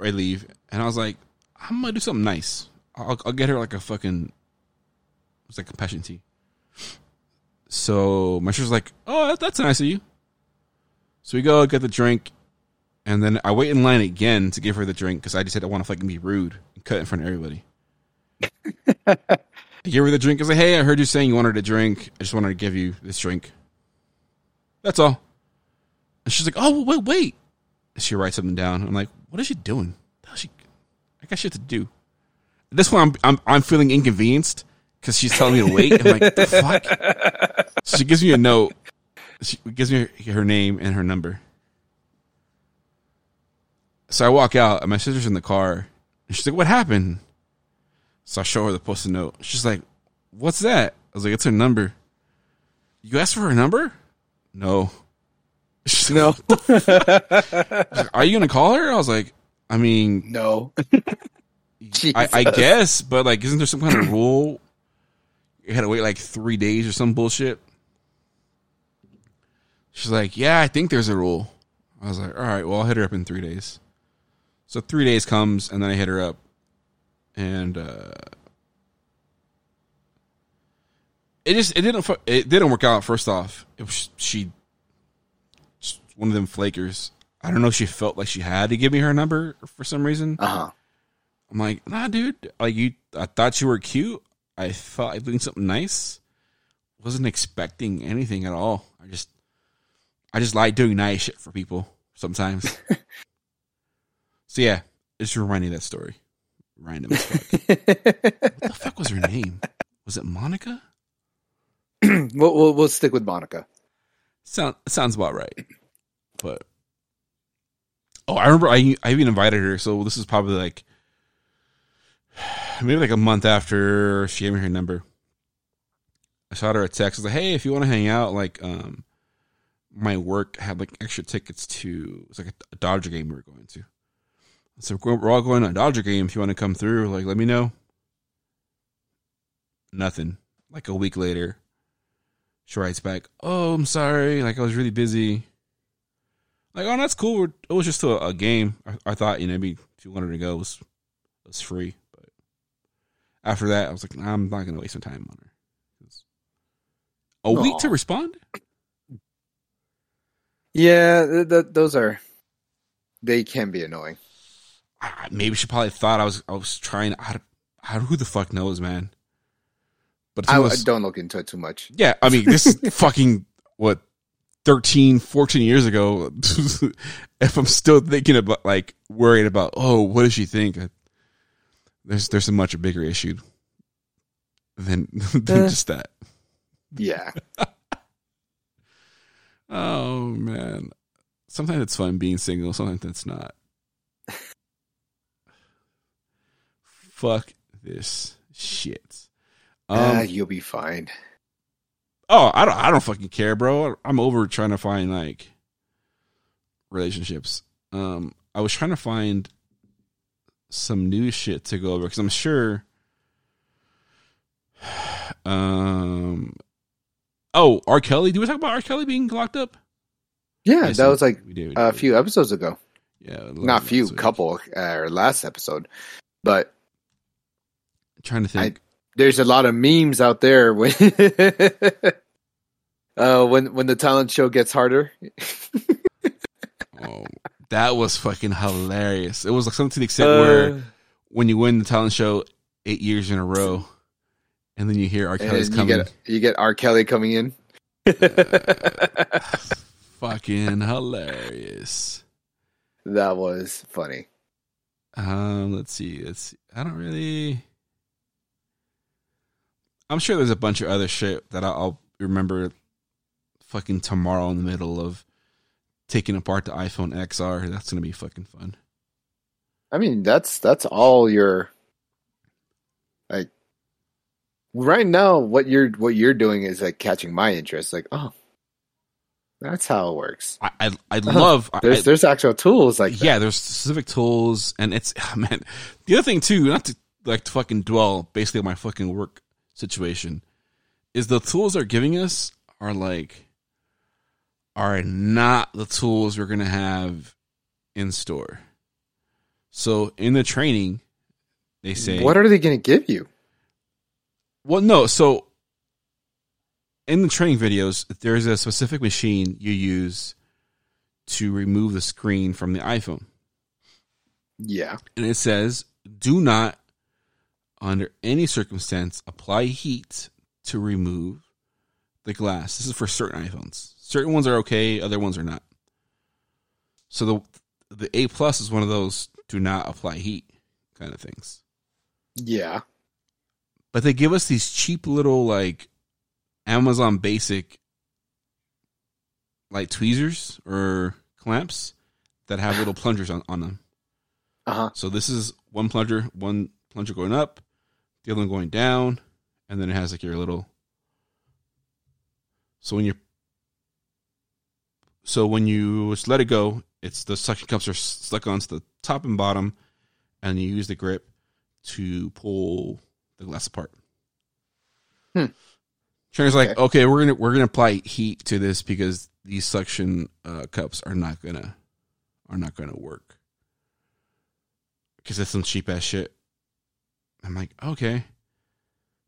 I leave. And I was like, I'm gonna do something nice. I'll, I'll get her like a fucking, it's like compassion tea. So my sister's like, oh, that- that's nice of you. So we go get the drink, and then I wait in line again to give her the drink because I just said I want to fucking be rude and cut in front of everybody. Give her the drink. Was like, hey, I heard you saying you wanted a drink. I just wanted to give you this drink. That's all. And she's like, oh, wait, wait. And she writes something down. I'm like, what is she doing? Hell She, I got shit to do. This point, I'm, I'm, I'm feeling inconvenienced because she's telling me to wait. I'm like, the fuck? So she gives me a note. She gives me her, her name and her number. So I walk out, and my sister's in the car. And she's like, what happened? So I show her the post-it note. She's like, what's that? I was like, it's her number. You asked for her number? No. She's like, no, Are you gonna call her? I was like, I mean, no. I, I guess, but like, isn't there some kind of rule? You had to wait like three days or some bullshit. She's like, yeah, I think there's a rule. I was like, all right, well, I'll hit her up in three days. So three days comes, and then I hit her up, and uh, it just it didn't it didn't work out. First off, it was she one of them flakers. I don't know if she felt like she had to give me her number for some reason. Uh huh. I'm like, nah, dude. Like you, I thought you were cute. I thought I'd doing something nice. Wasn't expecting anything at all. I just, I just like doing nice shit for people sometimes. so yeah, just of that story. Random as fuck. what the fuck was her name? Was it Monica? we'll, we'll we'll stick with Monica. Sound sounds about right. But oh, I remember I I even invited her. So this is probably like maybe like a month after she gave me her number. I shot her a text. I was like, "Hey, if you want to hang out, like, um, my work had like extra tickets to it's like a, a Dodger game we were going to. So we're, all going to a Dodger game. If you want to come through, like, let me know." Nothing. Like a week later, she writes back, "Oh, I'm sorry. Like I was really busy." Like, oh, that's cool. It was just a, a game. I, I thought you know maybe if you wanted to go, it was it was free. But after that, I was like, nah, I'm not gonna waste my time on her. A week to respond? Yeah, th- th- those are they can be annoying. Maybe she probably thought I was I was trying. I, I, who the fuck knows, man? But I, I don't look into it too much. Yeah, I mean, this is fucking what 13, 14 years ago. if I'm still thinking about like worried about, oh, what does she think? There's there's a much bigger issue than than Eh. just that. Yeah, Oh man, sometimes it's fun being single. Sometimes it's not. Fuck this shit. Um, Ah, you'll be fine. Oh, I don't. I don't fucking care, bro. I'm over trying to find like relationships. Um, I was trying to find some new shit to go over because I'm sure Um. Oh, R. Kelly. Do we talk about R. Kelly being locked up? Yeah, Yes, that was like we did, we a few episodes ago. Yeah, Not few, couple, uh, or last episode. But trying to think. there's a lot of memes out there when uh, when when the talent show gets harder. oh, that was fucking hilarious. It was like something to the extent where Uh, when you win the talent show eight years in a row, and then you hear R. Kelly's you coming. get you get R. Kelly coming in. fucking hilarious. that was funny. Um, let's see. Let's. See. I don't really. I'm sure there's a bunch of other shit that I'll, remember. Fucking tomorrow in the middle of taking apart the iPhone XR. That's gonna be fucking fun. I mean, that's that's all your like right now. What you're what you're doing is like catching my interest. Like, oh, that's how it works. I I, I love. I, There's there's actual tools like that. yeah, there's specific tools, and it's man. The other thing too, not to like to fucking dwell basically on my fucking work situation, is the tools they're giving us are like are not the tools we're gonna have in store. So in the training, they say What are they going to give you? well, no. So in the training videos, there's a specific machine you use to remove the screen from the iPhone. Yeah, and it says do not under any circumstance apply heat to remove the glass. This is for certain iphones. Certain ones are okay other ones are not. So the the a plus is one of those do not apply heat kind of things. Yeah. but they give us these cheap little like amazon basic like tweezers or clamps that have little plungers on, on them. Uh huh. So this is one plunger, one plunger going up, the other one going down, and then it has like your little. So when you, so when you just let it go, it's the suction cups are stuck onto the top and bottom, and you use the grip to pull the glass apart. Hmm. Trainer's like, Okay. we're gonna we're gonna apply heat to this because these suction uh, cups are not gonna are not gonna work because it's some cheap ass shit. I'm like, okay,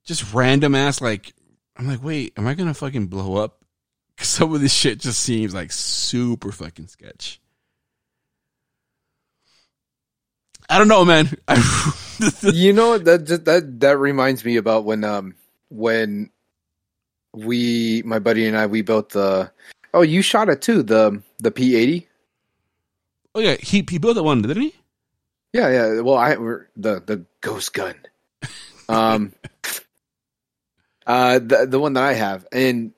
just random ass like. I'm like, wait, am I gonna fucking blow up? 'Cause some of this shit just seems like super fucking sketch. I don't know, man. You know that just, that that reminds me about when um when we my buddy and I we built the oh you shot it too the the P80 oh yeah, he he built that one, didn't he? Yeah yeah. Well I we're, the the ghost gun. Um uh the the one that I have and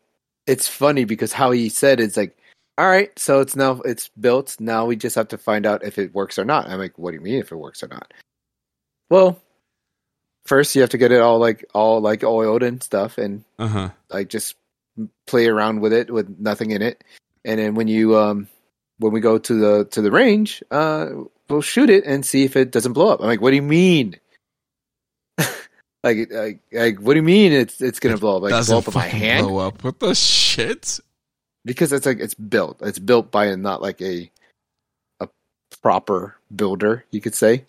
it's funny because how he said it's like all right so it's now it's built. Now we just have to find out if it works or not. I'm like what do you mean if it works or not? Well first you have to get it all like all like oiled and stuff and Uh huh. like just play around with it with nothing in it. And then when you um when we go to the to the range uh we'll shoot it and see if it doesn't blow up. I'm like what do you mean? Like, like like what do you mean it's it's gonna blow up? Like blow up in my hand? blow up. What the shit? because it's like it's built. It's built by a, not like a a proper builder you could say.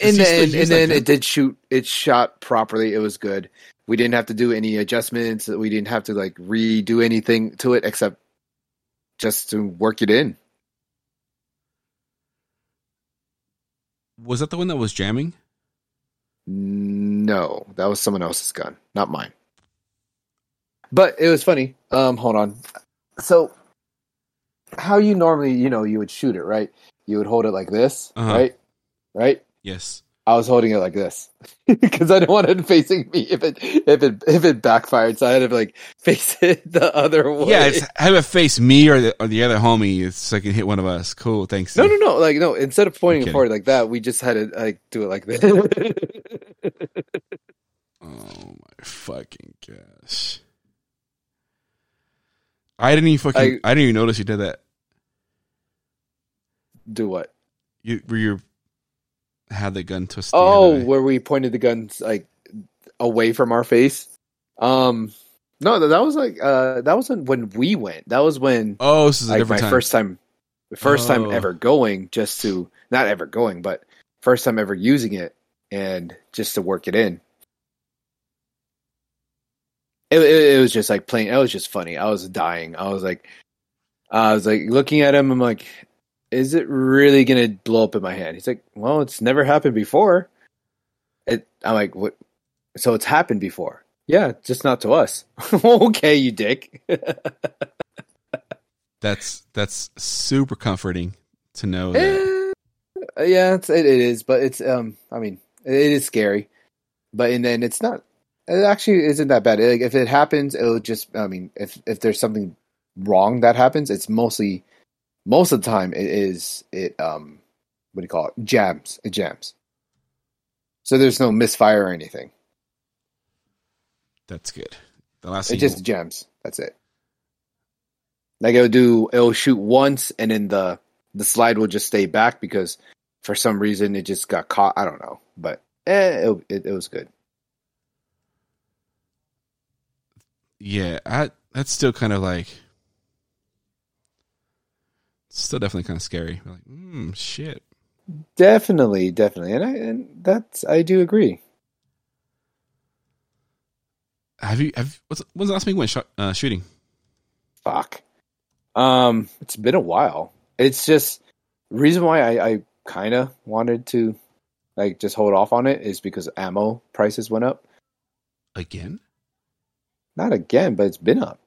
And then and then it did shoot it shot properly. It was good. We didn't have to do any adjustments. We didn't have to like redo anything to it except just to work it in. Was that the one that was jamming? no that was someone else's gun not mine. But it was funny. Um hold on. So how you normally you know you would shoot it right? You would hold it like this Uh-huh. right? Right? Yes. I was holding it like this because I didn't want it facing me if it if it if it backfired. So I had to like face it the other way. Yeah, it's have it face me or the or the other homie so I can hit one of us. Cool, thanks. no, no, no. Like no. Instead of pointing it forward like that, we just had to like do it like this. Oh my fucking gosh. I didn't even fucking I, I- didn't even notice you did that. do what? You were you had the gun twisted. Oh, where we pointed the guns like away from our face. Um, no, that was like uh, that wasn't when we went. That was when oh, this is a like my time. first time, the first Oh. time ever going, just to not ever going, but first time ever using it, and just to work it in. It, it, it was just like playing. It was just funny. I was dying. I was like, I was like looking at him. I'm like, is it really gonna blow up in my hand? He's like, well, it's never happened before. It. I'm like, what? So it's happened before. Yeah, just not to us. okay, you dick. That's that's super comforting to know that. Eh, yeah, it's, it, it is, but it's um, I mean, it is scary, but and then it's not. It actually isn't that bad. Like if it happens, it'll just. I mean, if if there's something wrong that happens, it's mostly most of the time it is it um, what do you call it? Jams. It jams. So there's no misfire or anything. That's good. The last It just jams. That's it. Like it'll do, it'll shoot once, and then the the slide will just stay back because for some reason it just got caught. I don't know, but eh, it it, it was good. yeah, I, that's still kind of like still definitely kind of scary. Like, hmm, shit. Definitely, definitely, and I and that's I do agree. Have you have what's when's the last time you went shot, uh, shooting? Fuck. Um, it's been a while. It's just reason why I, I kind of wanted to like just hold off on it is because ammo prices went up. Again? Not again, but it's been up.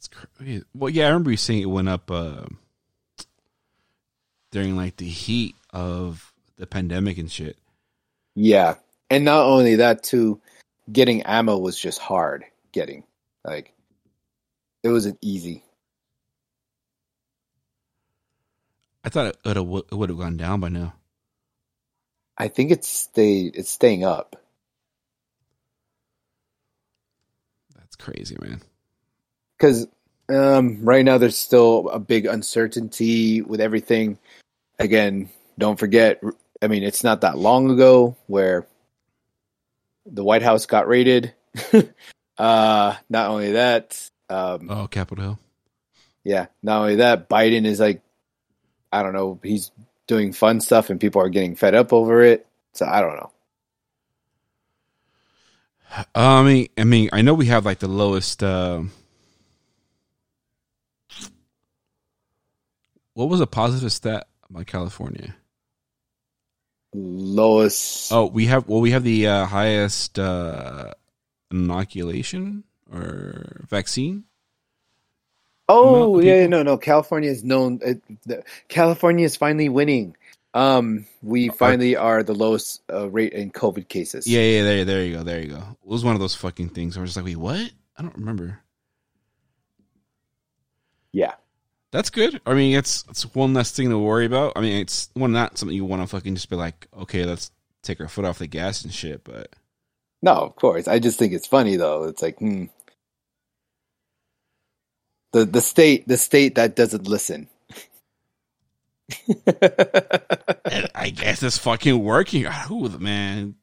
That's crazy. Well, yeah, I remember you saying it went up uh, during like the heat of the pandemic and shit. Yeah. And not only that too, getting ammo was just hard getting. Like it wasn't easy. I thought it, it would have gone down by now. I think it's stayed it's staying up. That's crazy, man. Cuz um right now there's still a big uncertainty with everything. Again, don't forget I mean it's not that long ago where the White House got raided. uh not only that, um Oh, Capitol Hill. yeah, not only that, Biden is like, I don't know, he's doing fun stuff and people are getting fed up over it. So I don't know. Uh, I mean, I mean, I know we have like the lowest. Uh, what was a positive stat about California? Lowest. Oh, we have well, we have the uh, highest uh, inoculation or vaccine. Oh, yeah, no, no. California is known. It, the, California is finally winning. Um, we finally are the lowest uh, rate in COVID cases. Yeah, yeah, there, there you go, there you go. It was one of those fucking things where it's like, wait, what? I don't remember. yeah, That's good. I mean, it's it's one less thing to worry about. I mean, it's one not something you want to fucking just be like, okay, let's take our foot off the gas and shit. But no, of course. I just think it's funny though. It's like, hmm. The the state the state that doesn't listen. I guess it's fucking working. Who man?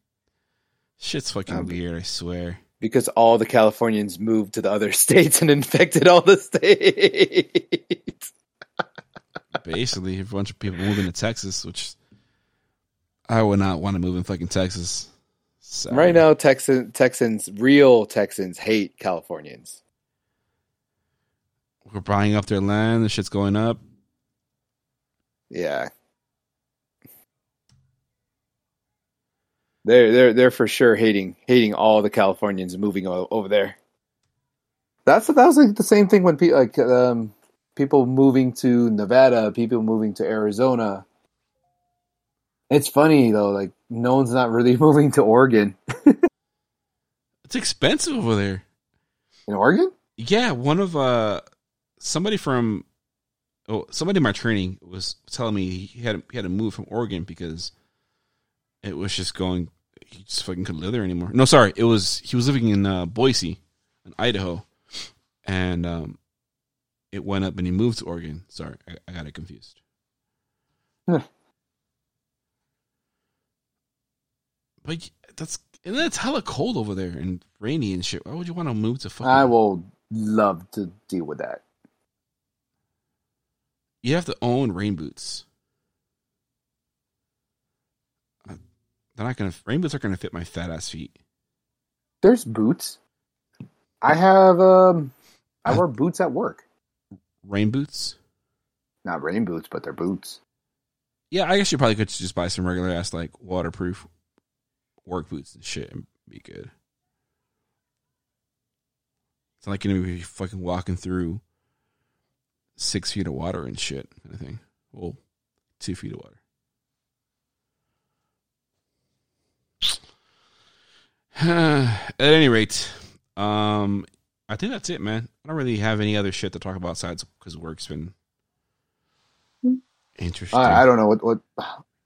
Shit's fucking Um, weird. I swear. Because all the Californians moved to the other states and infected all the states. Basically, if a bunch of people moving to Texas, which I would not want to move in fucking Texas. Sorry. Right now, Texan Texans, real Texans, hate Californians. we're buying up their land. The shit's going up. Yeah, they're they're they're for sure hating hating all the Californians moving over there. That's that was like the same thing when people like um, people moving to Nevada, people moving to Arizona. It's funny though, like no one's not really moving to Oregon. It's expensive over there. In Oregon? Yeah, one of uh somebody from oh somebody in my training was telling me he had he had to move from Oregon because it was just going he just fucking couldn't live there anymore. No, sorry, it was he was living in uh, Boise, in Idaho, and um, it went up and he moved to Oregon. Sorry, I, I got it confused. Huh. But that's and it's hella cold over there and rainy and shit. Why would you want to move to fucking? I will love to deal with that. You have to own rain boots. They're not gonna. Rain boots are gonna fit my fat ass feet. There's boots. I have um I wear boots at work. Rain boots. Not rain boots, but they're boots. Yeah, I guess you probably could just buy some regular ass like waterproof work boots and shit and be good. It's not like you're gonna be fucking walking through six feet of water and shit kind of thing. Well, two feet of water. At any rate, um, I think that's it, man. I don't really have any other shit to talk about besides because work's been interesting. I, I don't know what what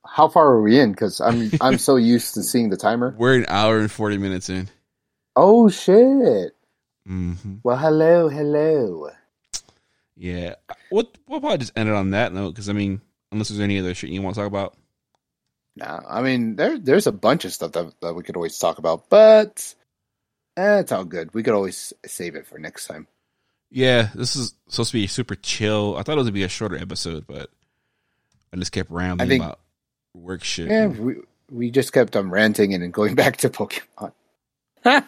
how far are we in? Because I'm I'm so used to seeing the timer. We're an hour and forty minutes in. Oh shit! hmm Well, hello, hello. Yeah, we'll we'll probably just end it on that note because I mean, unless there's any other shit you want to talk about. Nah, I mean there there's a bunch of stuff that that we could always talk about, but eh, it's all good. We could always save it for next time. Yeah, this is supposed to be super chill. I thought it would be a shorter episode, but I just kept rambling think- about work shit. Yeah, we we just kept on ranting and then going back to Pokemon.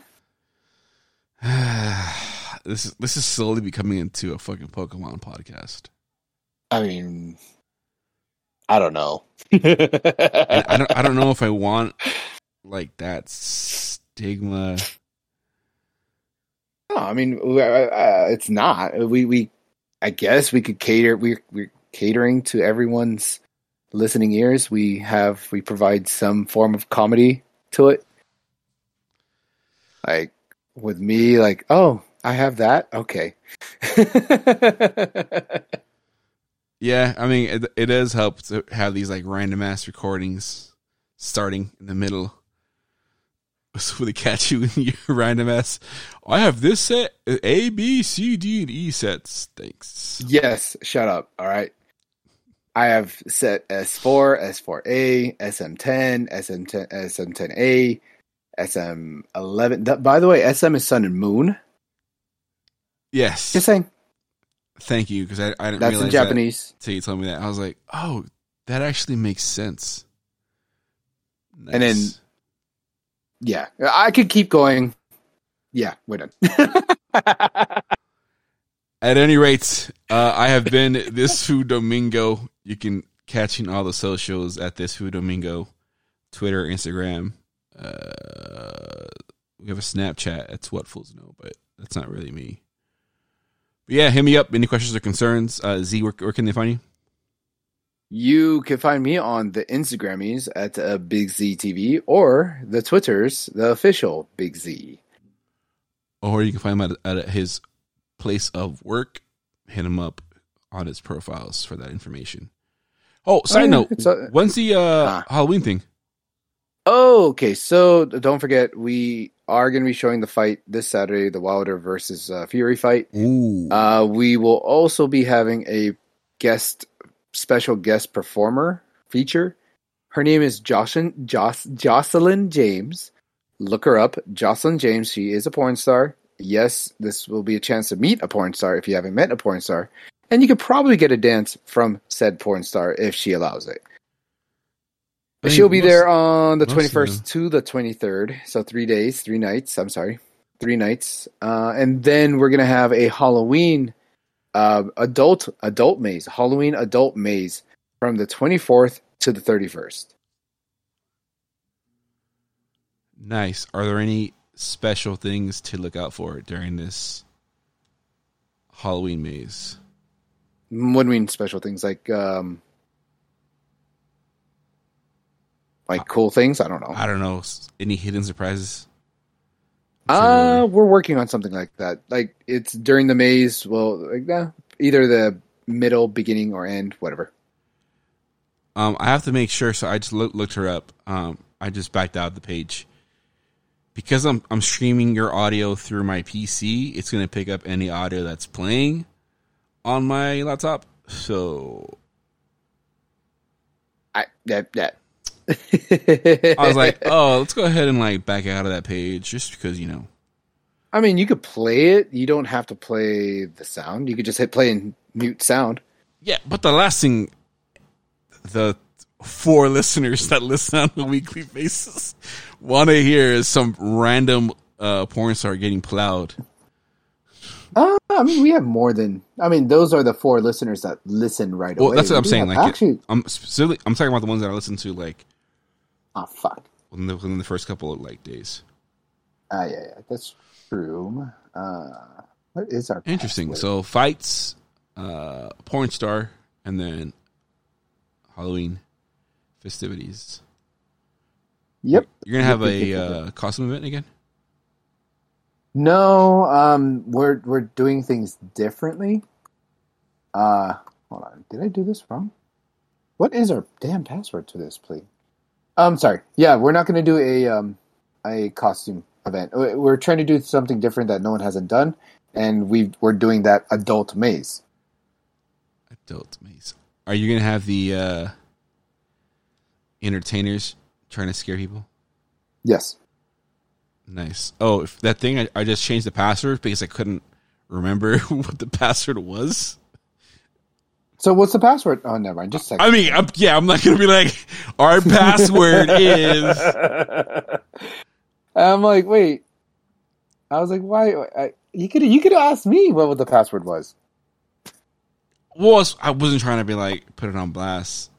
this is this is slowly becoming into a fucking Pokemon podcast. I mean, I don't know. I don't I don't know if I want like that stigma. No, I mean, uh, uh, it's not. We we, I guess we could cater. We we're catering to everyone's listening ears. We have we provide some form of comedy to it. Like with me, like oh, I have that. Okay. Yeah, I mean it, it does help to have these like random ass recordings starting in the middle. So they catch you in your random ass. I have this set A, B, C, D, and E sets. Thanks. yes. Shut up. All right. I have set S4, S4A, SM10, SM10, SM10A, SM11. By the way, SM is Sun and Moon. Yes. Just saying. Thank you because I, I didn't That's realize in Japanese. that until you told me that. I was like, oh, that actually makes sense. And then- Yeah, I could keep going. Yeah, we're done. At any rate, uh, I have been this food Domingo. You can catch in all the socials at this food Domingo, Twitter, Instagram. Uh, we have a Snapchat. That's what fools know, but that's not really me. But yeah, hit me up. Any questions or concerns? Uh, Z, where, where can they find you? you can find me on the Instagrammies at uh, Big Z TV or the Twitters, the official Big Z. Or you can find him at, at his place of work. Hit him up on his profiles for that information. Oh, side yeah, note, a- when's the uh. Halloween thing? Oh, okay. So don't forget, we are going to be showing the fight this Saturday, the Wilder versus uh, Fury fight. Uh, we will also be having a guest, special guest performer feature. Her name is Joslyn, Joss, Joslyn James. Look her up, Joslyn James. She is a porn star. Yes, this will be a chance to meet a porn star if you haven't met a porn star, and you could probably get a dance from said porn star if she allows it. Mean, She'll be most- there on the most of twenty first to the twenty third, so three days, three nights. I'm sorry, three nights, uh, and then we're gonna have a Halloween uh, adult adult maze, Halloween adult maze from the twenty fourth to the thirty first. Nice. Are there any special things to look out for during this Halloween maze? What do you mean special things like um, like cool things? I don't know. I don't know. Any hidden surprises? Uh, we're working on something like that. Like it's during the maze. Well, like uh, either the middle, beginning, or end, whatever. Um, I have to make sure. So I just look, looked her up. Um, I just backed out the page because I'm I'm streaming your audio through my PC. It's gonna pick up any audio that's playing on my laptop. So I that that I was like, oh, let's go ahead and like back out of that page just because you know. I mean, you could play it. You don't have to play the sound. You could just hit play and mute sound. Yeah, but the last thing, the four listeners that listen on a weekly basis want to hear is some random uh, porn star getting plowed. Uh, I mean, we have more than. I mean, those are the four listeners that listen right Well, away. that's what We I'm saying. Like, actually, I'm specifically, I'm talking about the ones that I listen to like oh fuck. within the, within the first couple of like days. Ah, yeah, yeah, that's true. Uh, what is our Interesting. password? So fights, uh, porn star, and then Halloween festivities. Yep. You're gonna have a uh, costume event again. No, um, we're we're doing things differently. Uh, hold on. Did I do this wrong? What is our damn password to this, please? Um, sorry. Yeah, we're not going to do a um a costume event. We- We're trying to do something different that no one hasn't done, and we we're doing that adult maze. Adult maze. Are you gonna have the uh, entertainers trying to scare people? Yes. Nice. Oh, if that thing I, I just changed the password because I couldn't remember what the password was. So what's the password? Oh, never mind. Just a second. I mean, I'm, yeah, I'm not gonna be like our password is. I'm like, wait. I was like, why? I, you could you could ask me what the password was. Was I wasn't trying to be like put it on blast.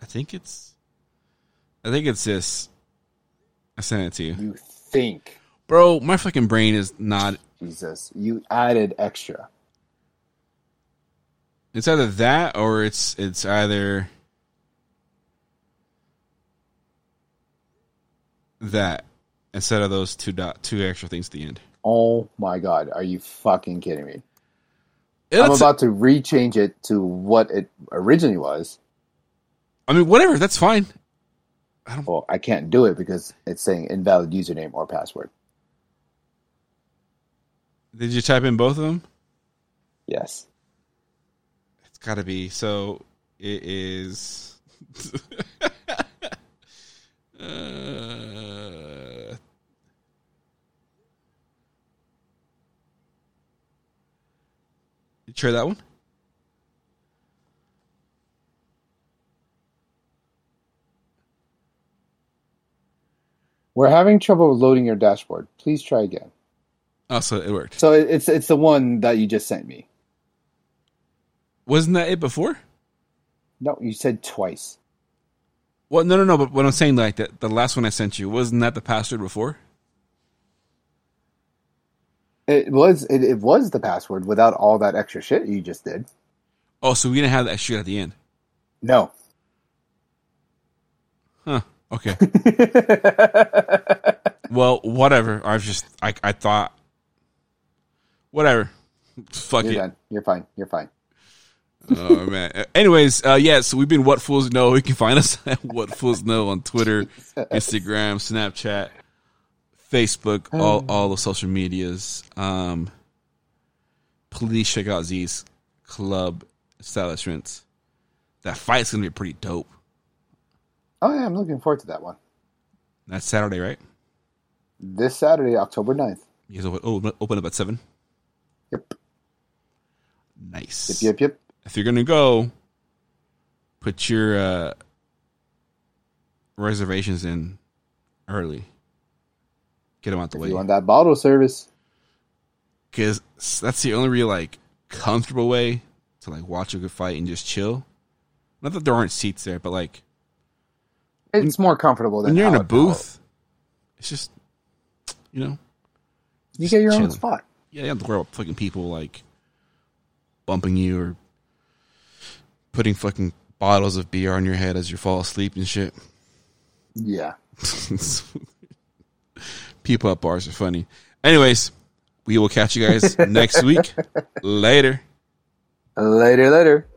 I think it's. I think it's this. I sent it to you, You think, bro. My fucking brain is not. Jesus? You added extra. It's either that or it's it's either that instead of those two dot two extra things at the end. Oh my god, are you fucking kidding me? I'm It's- about to rechange it to what it originally was. I mean, whatever. That's fine. Well, I can't do it because it's saying invalid username or password. Did you type in both of them? Yes. It's got to be. So it is. uh, you try that one? We're having trouble loading your dashboard. Please try again. Oh, so it worked. So it's it's the one that you just sent me. Wasn't that it before? No, you said twice. Well, no, no, no. But what I'm saying, like that, the last one I sent you, wasn't that the password before? It was it, it was the password without all that extra shit you just did. Oh, so we didn't have that shit at the end. No. Huh. Okay. well, whatever. I've just, I, I thought, whatever. Fuck You're it. done. You're fine. You're fine. Oh man. Anyways, uh, yeah. So we've been what fools know. You can find us at what fools know on Twitter, Instagram, Snapchat, Facebook, all all the social medias. Um, please check out Z's club establishments. That fight's gonna be pretty dope. Oh yeah, I'm looking forward to that one. That's Saturday, right? This Saturday, October 9th. You guys open, open- open up at seven. Yep. Nice. Yep, yep, yep. If you're gonna go, put your uh, reservations in early. Get them out the If way you want that bottle service. because that's the only real like comfortable way to like watch a good fight and just chill. Not that there aren't seats there, but like It's more comfortable than when you're in a booth, it's just you know You get your own spot. yeah, you don't have to worry about fucking people like bumping you or putting fucking bottles of beer on your head as you fall asleep and shit. Yeah. People at bars are funny. Anyways, we will catch you guys next week. Later. Later, later.